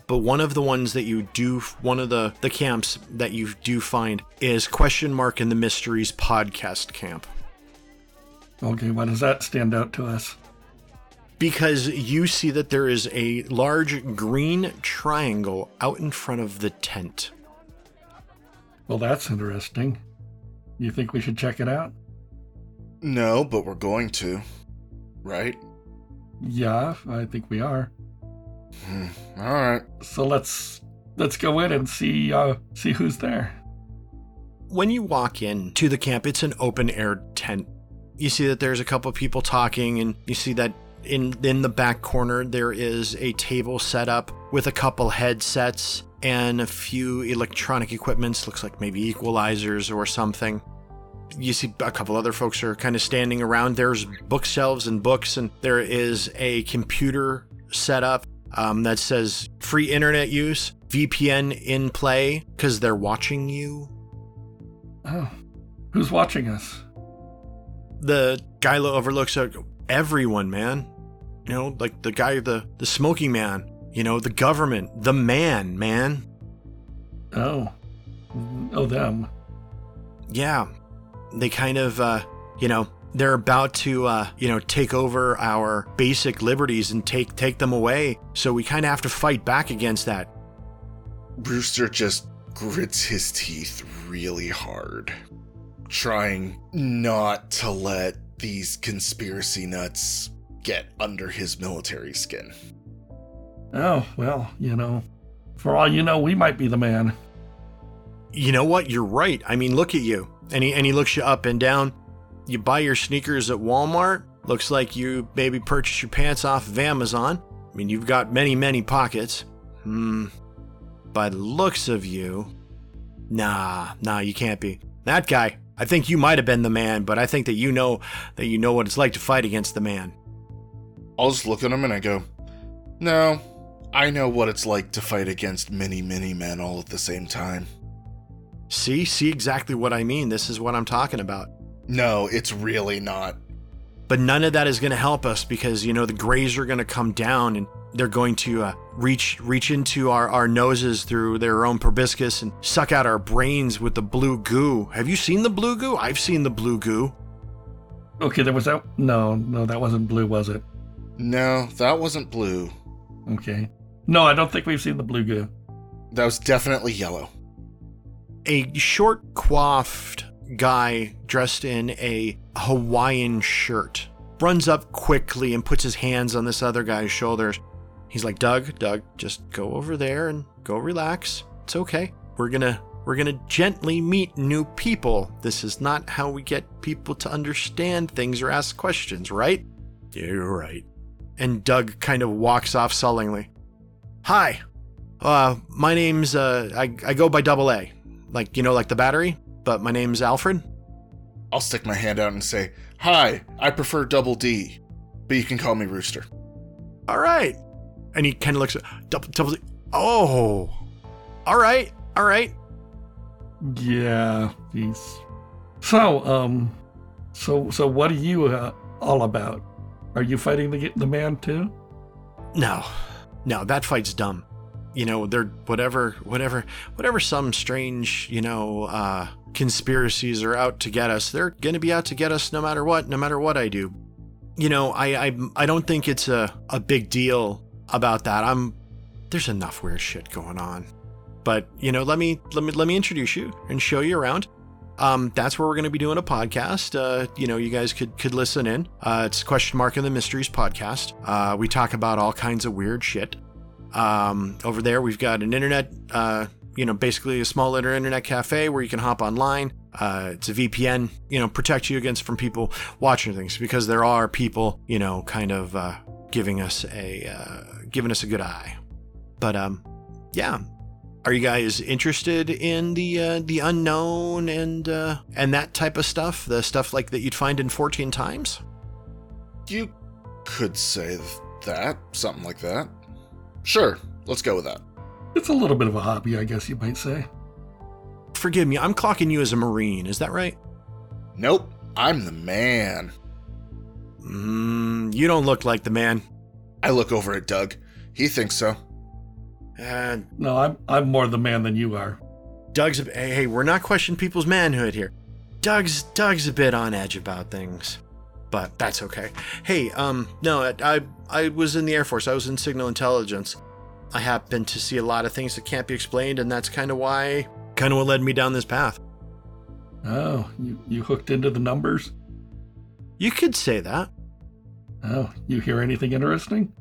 but one of the ones that you do one of the the camps that you do find is question mark in the mysteries podcast camp Okay, why does that stand out to us? because you see that there is a large green triangle out in front of the tent Well, that's interesting. You think we should check it out? No, but we're going to. Right? Yeah, I think we are. Hmm. All right. So let's let's go in and see uh see who's there. when you walk in to the camp it's an open air tent you see that there's a couple of people talking and you see that in in the back corner there is a table set up with a couple headsets and a few electronic equipments looks like maybe equalizers or something. You see a couple other folks are kind of standing around. There's bookshelves and books and there is a computer set up um, that says free internet use vpn in play because they're watching you. Oh, who's watching us? The guy lo- overlooks uh, everyone, man. You know, like the guy, the the smoking man. You know, the government, the man, man. Oh, oh them. Yeah, they kind of, uh, you know, they're about to, uh, you know, take over our basic liberties and take take them away. So we kind of have to fight back against that. Rooster just grits his teeth really hard, trying not to let these conspiracy nuts get under his military skin. Oh, well, you know, for all you know, we might be the man. You know what? You're right. I mean, look at you. And he, and he looks you up and down. You buy your sneakers at Walmart. Looks like you maybe purchased your pants off of Amazon. I mean, you've got many, many pockets. Hmm. By the looks of you, nah, nah, you can't be. That guy, I think you might have been the man, but I think that you know that you know what it's like to fight against the man. I'll just look at him and I go, No, I know what it's like to fight against many, many men all at the same time. See, see exactly what I mean. This is what I'm talking about. No, it's really not. But none of that is going to help us because you know the Greys are going to come down and they're going to uh, reach reach into our, our noses through their own proboscis and suck out our brains with the blue goo. Have you seen the blue goo? I've seen the blue goo. Okay, there was that. No, no, that wasn't blue, was it? No, that wasn't blue. Okay. No, I don't think we've seen the blue goo. That was definitely yellow. A short coiffed guy dressed in a Hawaiian shirt runs up quickly and puts his hands on this other guy's shoulders. He's like, "Doug, Doug, just go over there and go relax. It's okay. We're to we're to gently meet new people. This is not how we get people to understand things or ask questions, right?" Yeah, you're right. And Doug kind of walks off sullenly. Hi. Uh my name's uh I I go by Double A. Like, you know, like the battery, but my name's Alfred. I'll stick my hand out and say, Hi, I prefer double D, but you can call me Rooster. All right. And he kind of looks double, double Oh, all right, all right. Yeah, he's. So, um, so so what are you uh, all about? Are you fighting the the man too? No, no, that fight's dumb. You know, they're whatever, whatever, whatever. Some strange, you know, uh, conspiracies are out to get us. They're gonna be out to get us no matter what, no matter what I do. You know, I I, I don't think it's a a big deal about that. I'm there's enough weird shit going on. But you know, let me let me let me introduce you and show you around. Um, that's where we're going to be doing a podcast. Uh, you know, you guys could could listen in. Uh, it's question mark in the mysteries podcast. Uh, we talk about all kinds of weird shit. Um, over there, we've got an internet. Uh, you know, basically a small little internet cafe where you can hop online. Uh, it's a VPN. You know, protect you against from people watching things because there are people. You know, kind of uh, giving us a uh, giving us a good eye. But um, yeah, are you guys interested in the uh, the unknown and uh, and that type of stuff? The stuff like that you'd find in Fortean Times? You could say that, something like that. Sure, let's go with that. It's a little bit of a hobby, I guess you might say. Forgive me, I'm clocking you as a marine. Is that right? Nope, I'm the man. Mm, you don't look like the man. I look over at Doug. He thinks so. Uh, No, I'm I'm more the man than you are. Doug's a, hey, hey, we're not questioning people's manhood here. Doug's Doug's a bit on edge about things, but that's okay. Hey, um, no, I I, I was in the Air Force. I was in signal intelligence. I happen to see a lot of things that can't be explained, and that's kind of why, kind of what led me down this path. Oh, you you hooked into the numbers? You could say that. Oh, you hear anything interesting?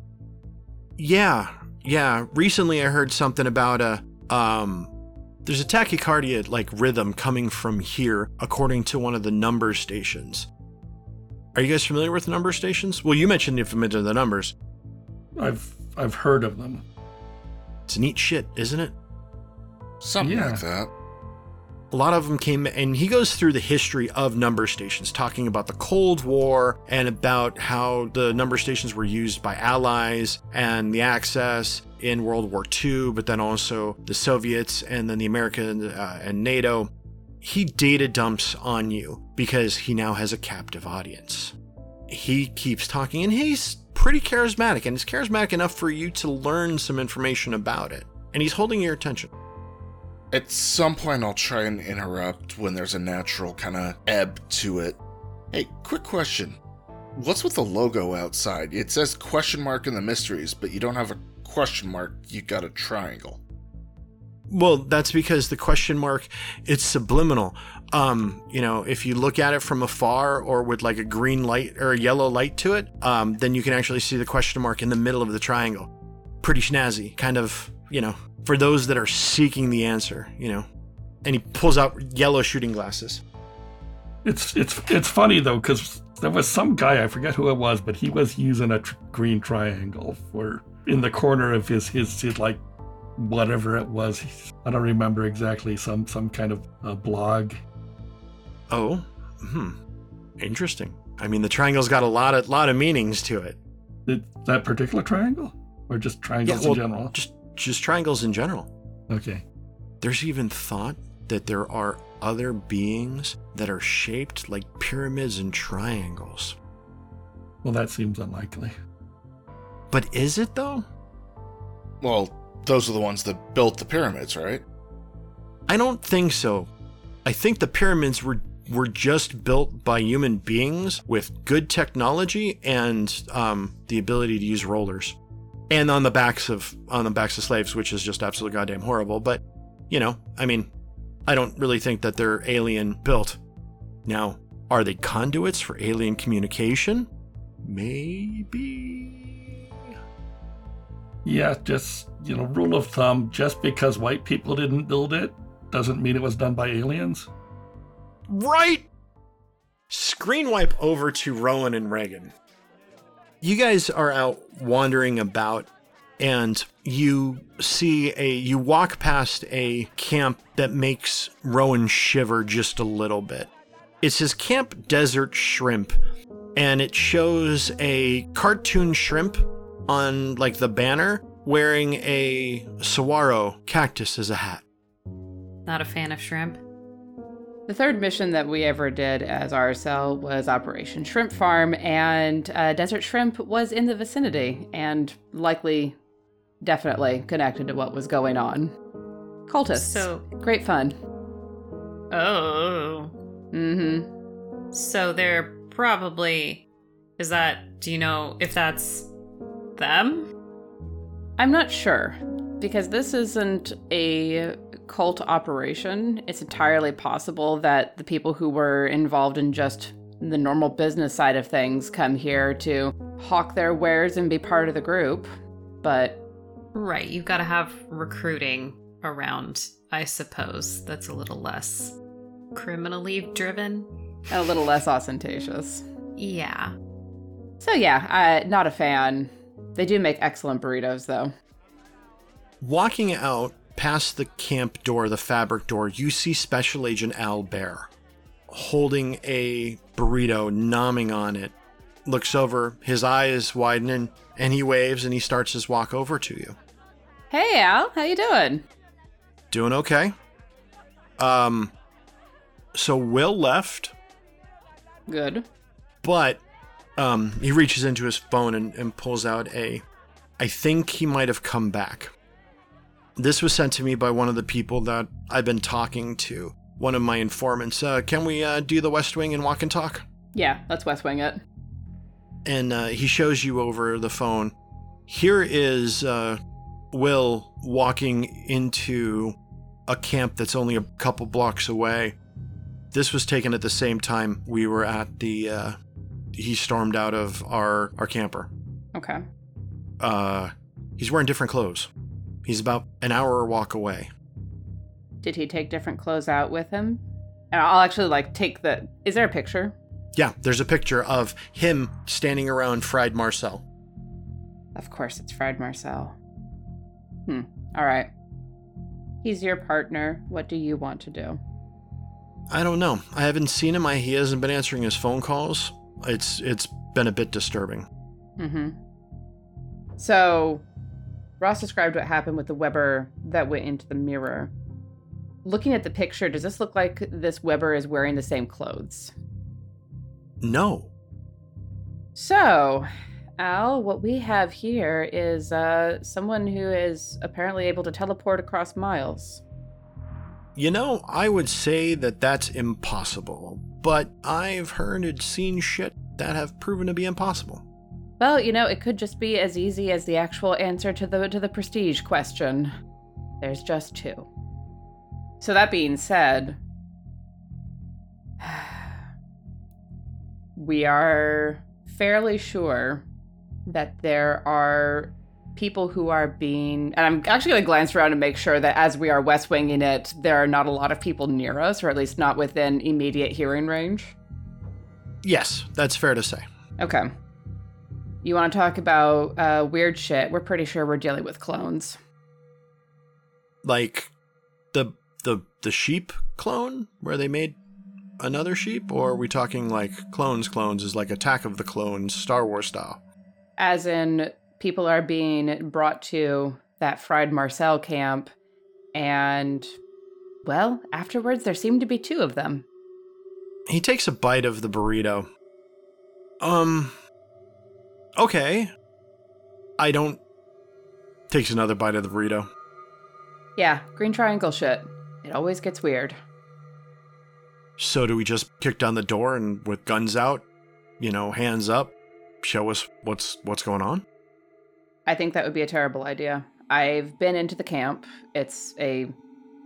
Yeah, yeah. Recently, I heard something about a um. There's a tachycardia like rhythm coming from here, according to one of the number stations. Are you guys familiar with number stations? Well, you mentioned you're familiar with the numbers. I've I've heard of them. It's neat shit, isn't it? Something Yeah. like that. A lot of them came, and he goes through the history of number stations, talking about the Cold War and about how the number stations were used by allies and the Axis in World War II, but then also the Soviets and then the American uh, and NATO. He data dumps on you because he now has a captive audience. He keeps talking, and he's pretty charismatic, and it's charismatic enough for you to learn some information about it. And he's holding your attention. At some point, I'll try and interrupt when there's a natural kind of ebb to it. Hey, quick question. What's with the logo outside? It says question mark in the mysteries, but you don't have a question mark, you got a triangle. Well, that's because the question mark it's subliminal. Um, you know, if you look at it from afar or with like a green light or a yellow light to it, um, then you can actually see the question mark in the middle of the triangle. Pretty snazzy, kind of, you know, for those that are seeking the answer, you know. And he pulls out yellow shooting glasses. It's it's it's funny though because there was some guy I forget who it was, but he was using a tr- green triangle for in the corner of his his, his like whatever it was. I don't remember exactly some some kind of uh, blog. Oh, hmm, interesting. I mean, the triangle's got a lot of lot of meanings to it. It, that particular triangle, or just triangles well, in general? just just triangles in general. Okay. There's even thought that there are other beings that are shaped like pyramids and triangles. Well, that seems unlikely. But is it though? Well, those are the ones that built the pyramids, right? I don't think so. I think the pyramids were were just built by human beings with good technology and um, the ability to use rollers, and on the backs of on the backs of slaves, which is just absolutely goddamn horrible. But you know, I mean, I don't really think that they're alien built. Now, are they conduits for alien communication? Maybe. Yeah, just you know, rule of thumb: just because white people didn't build it doesn't mean it was done by aliens. Right! Screen wipe over to Rowan and Reagan. You guys are out wandering about and you see a you walk past a camp that makes Rowan shiver just a little bit. It's his camp Desert Shrimp and it shows a cartoon shrimp on like the banner wearing a saguaro cactus as a hat. Not a fan of shrimp. The third mission that we ever did as RSL was Operation Shrimp Farm, and uh, Desert Shrimp was in the vicinity and likely, definitely connected to what was going on. Cultists. So- great fun. Oh. Mm-hmm. So they're probably. Is that. Do you know if that's them? I'm not sure because this isn't a cult operation. It's entirely possible that the people who were involved in just the normal business side of things come here to hawk their wares and be part of the group. But Right. You've got to have recruiting around, I suppose. That's a little less criminally driven. a little less ostentatious. Yeah. So yeah, uh, not a fan. They do make excellent burritos though. Walking out past the camp door, the fabric door, you see Special Agent Al Bear holding a burrito, nomming on it. Looks over, his eyes widening, and he waves and he starts his walk over to you. Hey Al, how you doing? Doing okay? Um, so Will left, Good. but um, he reaches into his phone and, and pulls out a. I think he might have come back. This was sent to me by one of the people that I've been talking to. One of my informants. Uh, can we uh, do the West Wing and walk and talk? Yeah, let's West Wing it. And uh, he shows you over the phone. Here is uh, Will walking into a camp that's only a couple blocks away. This was taken at the same time we were at the. Uh, he stormed out of our our camper. Okay. Uh, he's wearing different clothes. He's about an hour walk away. Did he take different clothes out with him? And I'll actually like take the. Is there a picture? Yeah, there's a picture of him standing around Fried Marcel. Of course, it's Fried Marcel. Hmm. All right. He's your partner. What do you want to do? I don't know. I haven't seen him. I, he hasn't been answering his phone calls. It's it's been a bit disturbing. Mm-hmm. So, Ross described what happened with the Weber that went into the mirror. Looking at the picture, does this look like this Weber is wearing the same clothes? No. So, Al, what we have here is uh, someone who is apparently able to teleport across miles. You know, I would say that that's impossible, but I've heard and seen shit that have proven to be impossible. Well, you know, it could just be as easy as the actual answer to the to the prestige question. There's just two. So, that being said, we are fairly sure that there are people who are being and i'm actually going to glance around and make sure that as we are west winging it there are not a lot of people near us or at least not within immediate hearing range Yes, that's fair to say. okay you want to talk about uh, weird shit we're pretty sure we're dealing with clones Like the the the sheep clone where they made another sheep or are we talking like clones clones is like Attack of the Clones Star Wars style? as in people are being brought to that fried marcel camp and well afterwards there seem to be two of them He takes a bite of the burrito. Um Okay. I don't takes another bite of the burrito. yeah green triangle shit it always gets weird So do we just kick down the door and with guns out, you know, hands up, show us what's what's going on? I think that would be a terrible idea. I've been into the camp. It's a,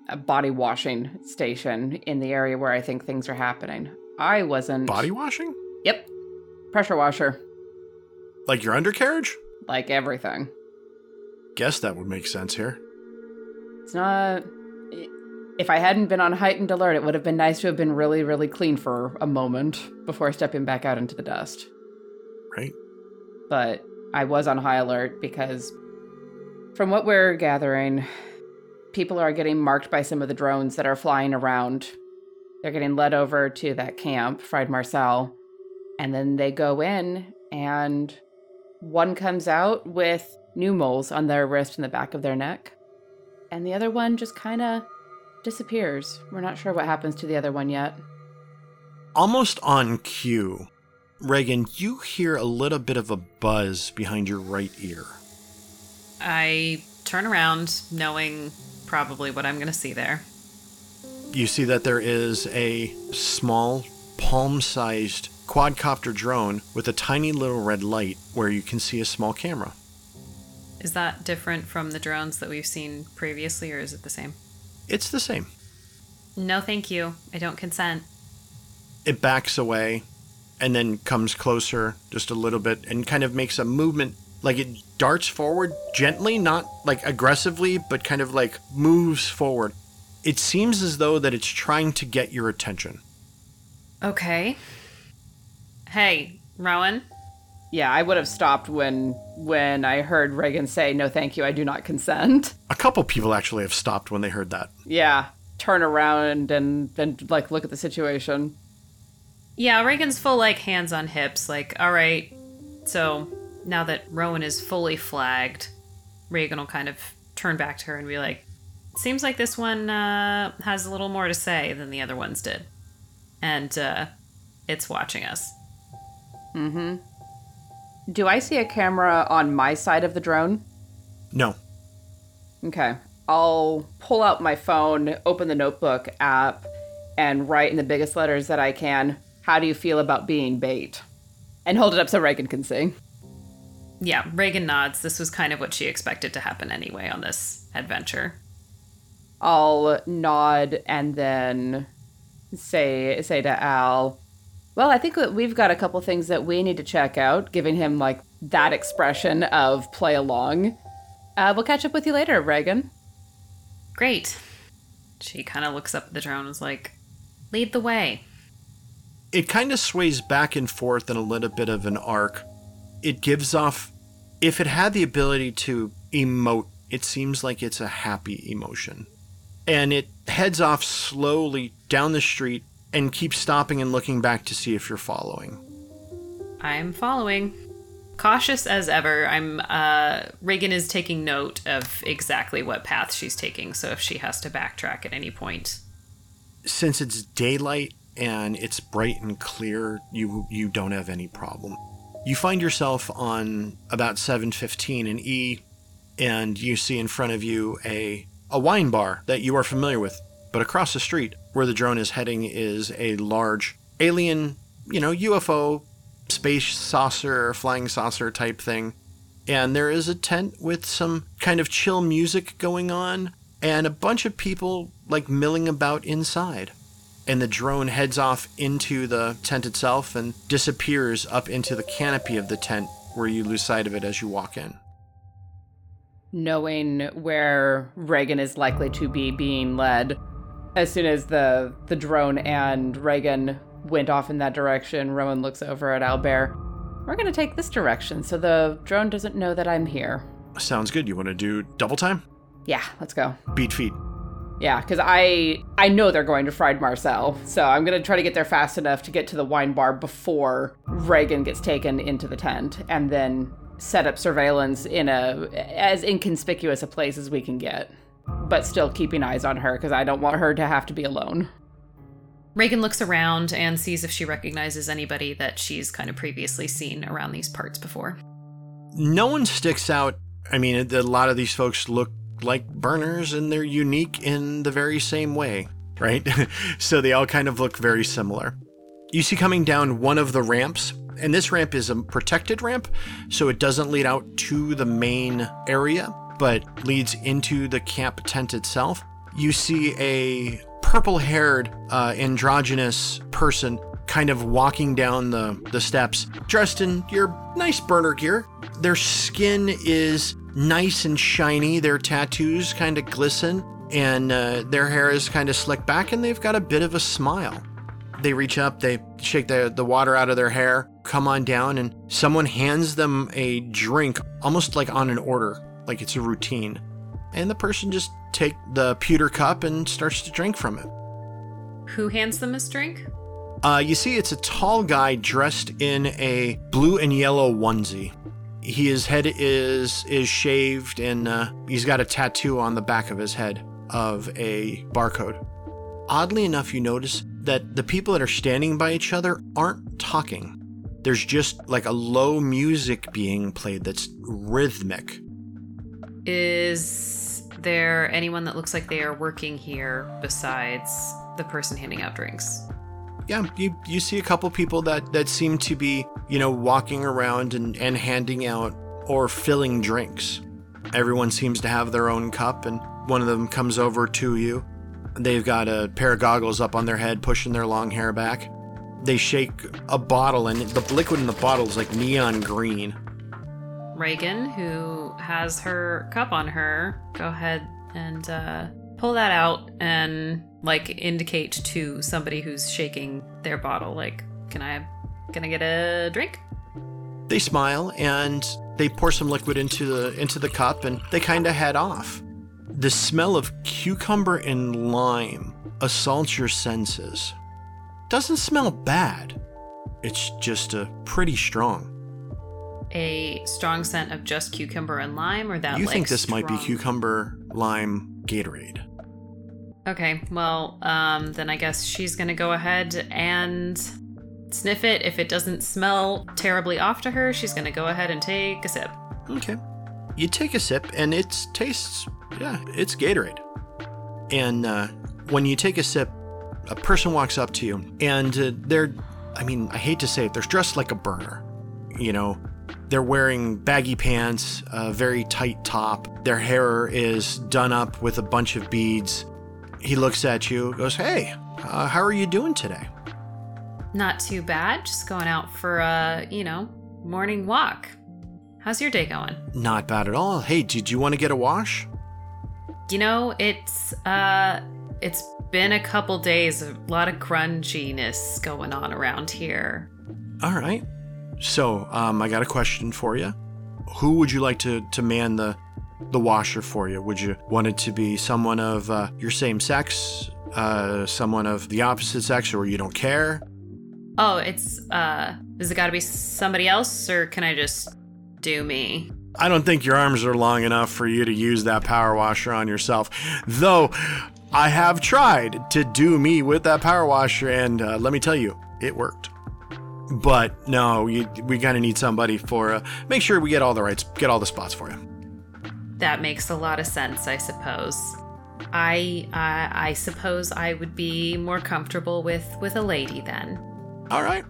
a body washing station in the area where I think things are happening. I wasn't. Body washing? Yep. Pressure washer. Like your undercarriage? Like everything. Guess that would make sense here. It's not. If I hadn't been on heightened alert, it would have been nice to have been really, really clean for a moment before stepping back out into the dust. Right? but I was on high alert because, from what we're gathering, people are getting marked by some of the drones that are flying around. They're getting led over to that camp, Fried Marcel, and then they go in, and one comes out with new moles on their wrist and the back of their neck, and the other one just kind of disappears. We're not sure what happens to the other one yet. Almost on cue, Reagan, you hear a little bit of a buzz behind your right ear. I turn around, knowing probably what I'm going to see there. You see that there is a small, palm sized quadcopter drone with a tiny little red light where you can see a small camera. Is that different from the drones that we've seen previously, or is it the same? It's the same. No, thank you. I don't consent. It backs away and then comes closer just a little bit and kind of makes a movement like it darts forward gently, not like aggressively, but kind of like moves forward. It seems as though that it's trying to get your attention. Okay. Hey, Rowan. Yeah, I would have stopped when when I heard Reagan say, "No, thank you, I do not consent." A couple people actually have stopped when they heard that. Yeah, turn around and then like look at the situation. Yeah, Reagan's full like hands on hips, like, all right. So now that Rowan is fully flagged, Reagan will kind of turn back to her and be like, seems like this one uh, has a little more to say than the other ones did. And uh, it's watching us. Mm-hmm. Do I see a camera on my side of the drone? No. Okay. I'll pull out my phone, open the notebook app, and write in the biggest letters that I can, how do you feel about being bait? And hold it up so Reagan can see. Yeah, Reagan nods. This was kind of what she expected to happen anyway on this adventure. I'll nod and then say say to Al, "Well, I think that we've got a couple things that we need to check out." Giving him like that expression of play along. Uh, we'll catch up with you later, Reagan. Great. She kind of looks up at the drone and is like, lead the way. It kind of sways back and forth in a little bit of an arc. It gives off, if it had the ability to emote, it seems like it's a happy emotion. And it heads off slowly down the street and keep stopping and looking back to see if you're following. I'm following. Cautious as ever, I'm uh Reagan is taking note of exactly what path she's taking, so if she has to backtrack at any point. Since it's daylight and it's bright and clear, you you don't have any problem. You find yourself on about 7:15 in E and you see in front of you a a wine bar that you are familiar with. But across the street where the drone is heading is a large alien, you know, UFO space saucer, flying saucer type thing. And there is a tent with some kind of chill music going on. and a bunch of people like milling about inside. And the drone heads off into the tent itself and disappears up into the canopy of the tent where you lose sight of it as you walk in. Knowing where Reagan is likely to be being led, as soon as the the drone and Reagan went off in that direction, Rowan looks over at Albert. We're gonna take this direction so the drone doesn't know that I'm here. Sounds good. You want to do double time? Yeah, let's go. Beat feet. Yeah, because I I know they're going to Fried Marcel, so I'm gonna try to get there fast enough to get to the wine bar before Reagan gets taken into the tent, and then set up surveillance in a as inconspicuous a place as we can get, but still keeping eyes on her because I don't want her to have to be alone. Reagan looks around and sees if she recognizes anybody that she's kind of previously seen around these parts before. No one sticks out. I mean, a lot of these folks look like burners and they're unique in the very same way, right? so they all kind of look very similar. You see coming down one of the ramps, and this ramp is a protected ramp, so it doesn't lead out to the main area, but leads into the camp tent itself. You see a purple haired, uh, androgynous person kind of walking down the, the steps, dressed in your nice burner gear. Their skin is nice and shiny. Their tattoos kind of glisten, and uh, their hair is kind of slicked back, and they've got a bit of a smile. They reach up, they shake the, the water out of their hair, come on down, and someone hands them a drink, almost like on an order, like it's a routine. And the person just take the pewter cup and starts to drink from it. Who hands them this drink? Uh, you see, it's a tall guy dressed in a blue and yellow onesie. He, his head is is shaved, and uh, he's got a tattoo on the back of his head of a barcode. Oddly enough, you notice that the people that are standing by each other aren't talking. There's just like a low music being played that's rhythmic. Is there anyone that looks like they are working here besides the person handing out drinks? yeah, you you see a couple people that that seem to be, you know, walking around and and handing out or filling drinks. Everyone seems to have their own cup and one of them comes over to you. They've got a pair of goggles up on their head pushing their long hair back. They shake a bottle and the liquid in the bottle is like neon green. Reagan, who has her cup on her, go ahead and uh, pull that out and like indicate to somebody who's shaking their bottle like can i can i get a drink They smile and they pour some liquid into the into the cup and they kind of head off. The smell of cucumber and lime assaults your senses. Doesn't smell bad. It's just a pretty strong. A strong scent of just cucumber and lime or that you like, think this might be cucumber, lime, Gatorade. okay well um then i guess she's gonna go ahead and sniff it if it doesn't smell terribly off to her she's gonna go ahead and take a sip Okay. You take a sip, and it tastes, yeah, it's Gatorade. And uh, when you take a sip, a person walks up to you, and uh, they're, I mean, I hate to say it, they're dressed like a burner. You know, they're wearing baggy pants, a very tight top. Their hair is done up with a bunch of beads. He looks at you, goes, Hey, uh, how are you doing today? not too bad just going out for a you know morning walk how's your day going Not bad at all. Hey, did you want to get a wash? You know, it's uh it's been a couple days, a lot of grunginess going on around here. All right. So, um, I got a question for you. Who would you like to, to man the the washer for you? Would you want it to be someone of uh, your same sex, uh, someone of the opposite sex, or you don't care? Oh, it's uh does it gotta be somebody else or can I just do me? I don't think your arms are long enough for you to use that power washer on yourself. Though, I have tried to do me with that power washer, and uh, let me tell you, it worked. But no, you, we gotta need somebody for. Uh, make sure we get all the rights, get all the spots for you. That makes a lot of sense, I suppose. I I I suppose I would be more comfortable with with a lady then. All right.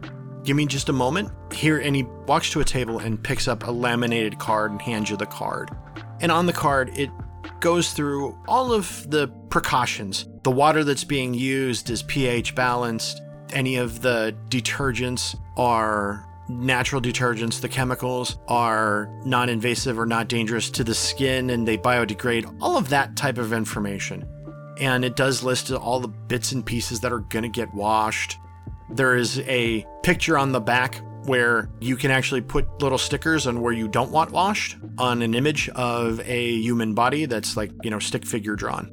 Give me just a moment. Here, and he walks to a table and picks up a laminated card and hands you the card. And on the card, it goes through all of the precautions. The water that's being used is pH balanced. Any of the detergents are natural detergents. The chemicals are non invasive or not dangerous to the skin and they biodegrade. All of that type of information. And it does list all the bits and pieces that are going to get washed. There is a picture on the back where you can actually put little stickers on where you don't want washed on an image of a human body that's like, you know, stick figure drawn.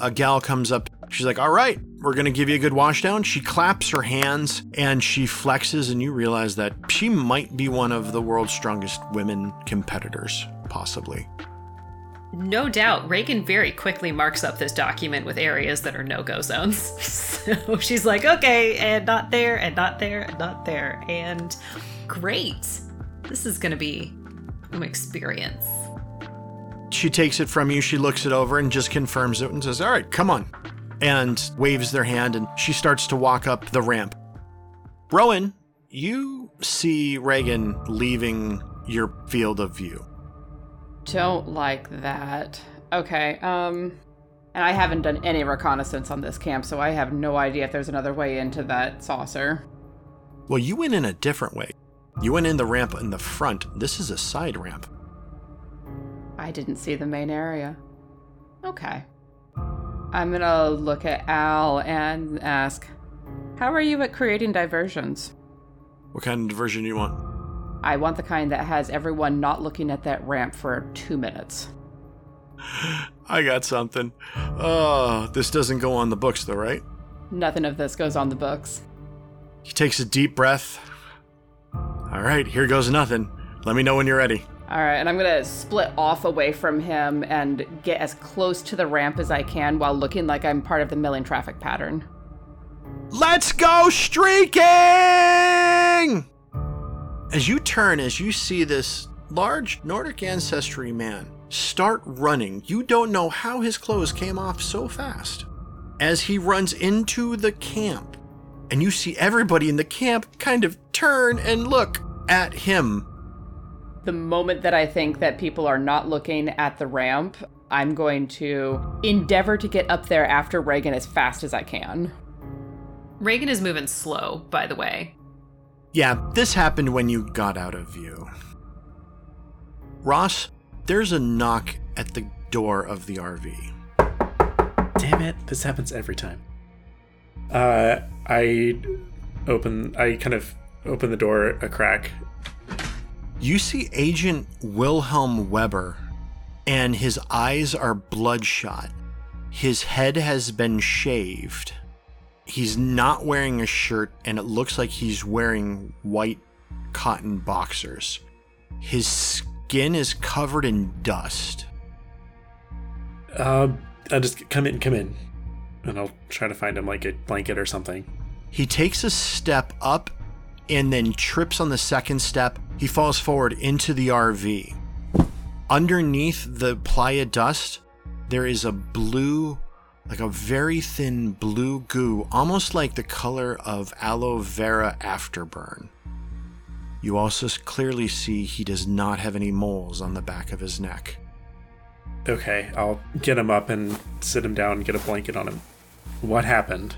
A gal comes up, she's like, All right, we're going to give you a good washdown. She claps her hands and she flexes, and you realize that she might be one of the world's strongest women competitors, possibly. No doubt, Reagan very quickly marks up this document with areas that are no go zones. so she's like, okay, and not there, and not there, and not there. And great. This is going to be an experience. She takes it from you, she looks it over and just confirms it and says, All right, come on. And waves their hand, and she starts to walk up the ramp. Rowan, you see Reagan leaving your field of view. Don't like that. Okay, um. And I haven't done any reconnaissance on this camp, so I have no idea if there's another way into that saucer. Well, you went in a different way. You went in the ramp in the front. This is a side ramp. I didn't see the main area. Okay. I'm gonna look at Al and ask, How are you at creating diversions? What kind of diversion do you want? I want the kind that has everyone not looking at that ramp for two minutes. I got something. Oh, this doesn't go on the books though, right? Nothing of this goes on the books. He takes a deep breath. All right, here goes nothing. Let me know when you're ready. All right, and I'm gonna split off away from him and get as close to the ramp as I can while looking like I'm part of the milling traffic pattern. Let's go streaking! As you turn, as you see this large Nordic ancestry man start running, you don't know how his clothes came off so fast. As he runs into the camp, and you see everybody in the camp kind of turn and look at him. The moment that I think that people are not looking at the ramp, I'm going to endeavor to get up there after Reagan as fast as I can. Reagan is moving slow, by the way. Yeah, this happened when you got out of view. Ross, there's a knock at the door of the RV. Damn it, this happens every time. Uh, I open, I kind of open the door a crack. You see Agent Wilhelm Weber, and his eyes are bloodshot. His head has been shaved. He's not wearing a shirt, and it looks like he's wearing white cotton boxers. His skin is covered in dust. Uh, I'll just come in, come in, and I'll try to find him like a blanket or something. He takes a step up and then trips on the second step. He falls forward into the RV. Underneath the playa dust, there is a blue, like a very thin blue goo, almost like the color of aloe vera afterburn. You also clearly see he does not have any moles on the back of his neck. Okay, I'll get him up and sit him down and get a blanket on him. What happened?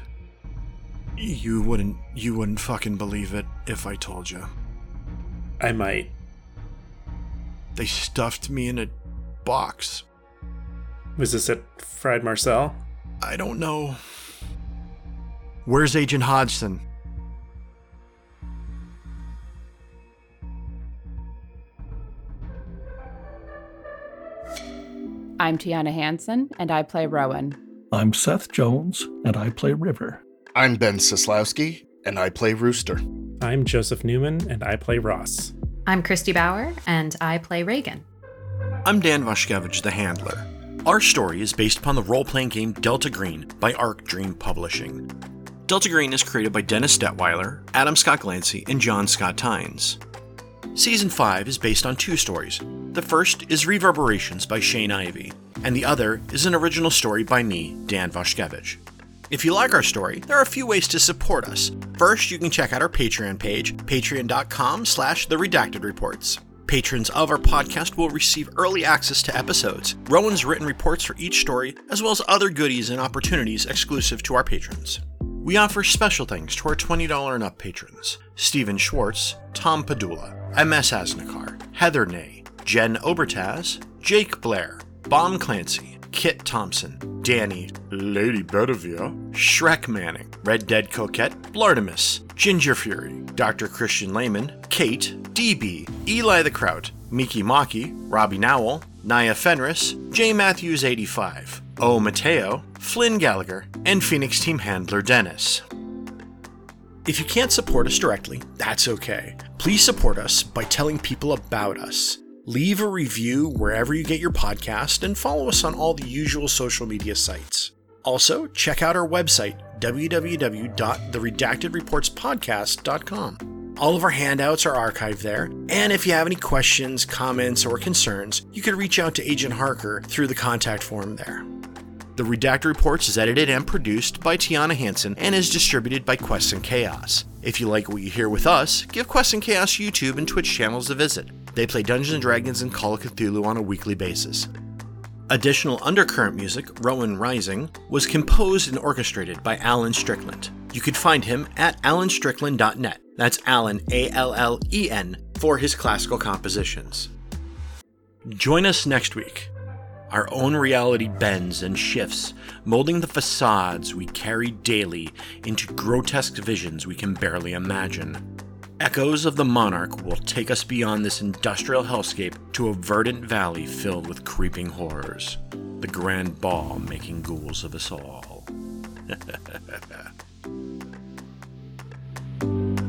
You wouldn't you wouldn't fucking believe it if I told you. I might. They stuffed me in a box. Was this at Fried Marcel? I don't know. Where's Agent Hodgson? I'm Tiana Hansen, and I play Rowan. I'm Seth Jones, and I play River. I'm Ben Sislowski, and I play Rooster. I'm Joseph Newman, and I play Ross. I'm Christy Bauer, and I play Reagan. I'm Dan Vashkevich, the handler. Our story is based upon the role playing game Delta Green by Arc Dream Publishing. Delta Green is created by Dennis Detwiller, Adam Scott Glancy, and John Scott Tynes. Season 5 is based on two stories. The first is Reverberations by Shane Ivey, and the other is an original story by me, Dan Vashkevich. If you like our story, there are a few ways to support us. First, you can check out our Patreon page, patreon.com slash the redacted reports. Patrons of our podcast will receive early access to episodes, Rowan's written reports for each story, as well as other goodies and opportunities exclusive to our patrons. We offer special thanks to our $20 and up patrons Stephen Schwartz, Tom Padula, MS Asnikar, Heather Ney, Jen Obertaz, Jake Blair, Bomb Clancy, Kit Thompson, Danny, Lady Bedivere, Shrek Manning, Red Dead Coquette, Blartimus, Ginger Fury, Dr. Christian Lehman, Kate, DB, Eli the Kraut, Miki Maki, Robbie Nowell, Naya Fenris, J. Matthews 85, O. Mateo, Flynn Gallagher, and Phoenix Team Handler Dennis. If you can't support us directly, that's okay. Please support us by telling people about us. Leave a review wherever you get your podcast and follow us on all the usual social media sites. Also, check out our website, www.theredactedreportspodcast.com. All of our handouts are archived there, and if you have any questions, comments, or concerns, you can reach out to Agent Harker through the contact form there. The Redacted Reports is edited and produced by Tiana Hansen and is distributed by Quest and Chaos. If you like what you hear with us, give Quest and Chaos YouTube and Twitch channels a visit. They play Dungeons and Dragons and Call of Cthulhu on a weekly basis. Additional undercurrent music, Rowan Rising, was composed and orchestrated by Allen Strickland. You can find him at allenstrickland.net. That's Allen, A L L E N, for his classical compositions. Join us next week. Our own reality bends and shifts, molding the facades we carry daily into grotesque visions we can barely imagine. Echoes of the Monarch will take us beyond this industrial hellscape to a verdant valley filled with creeping horrors. The grand ball making ghouls of us all.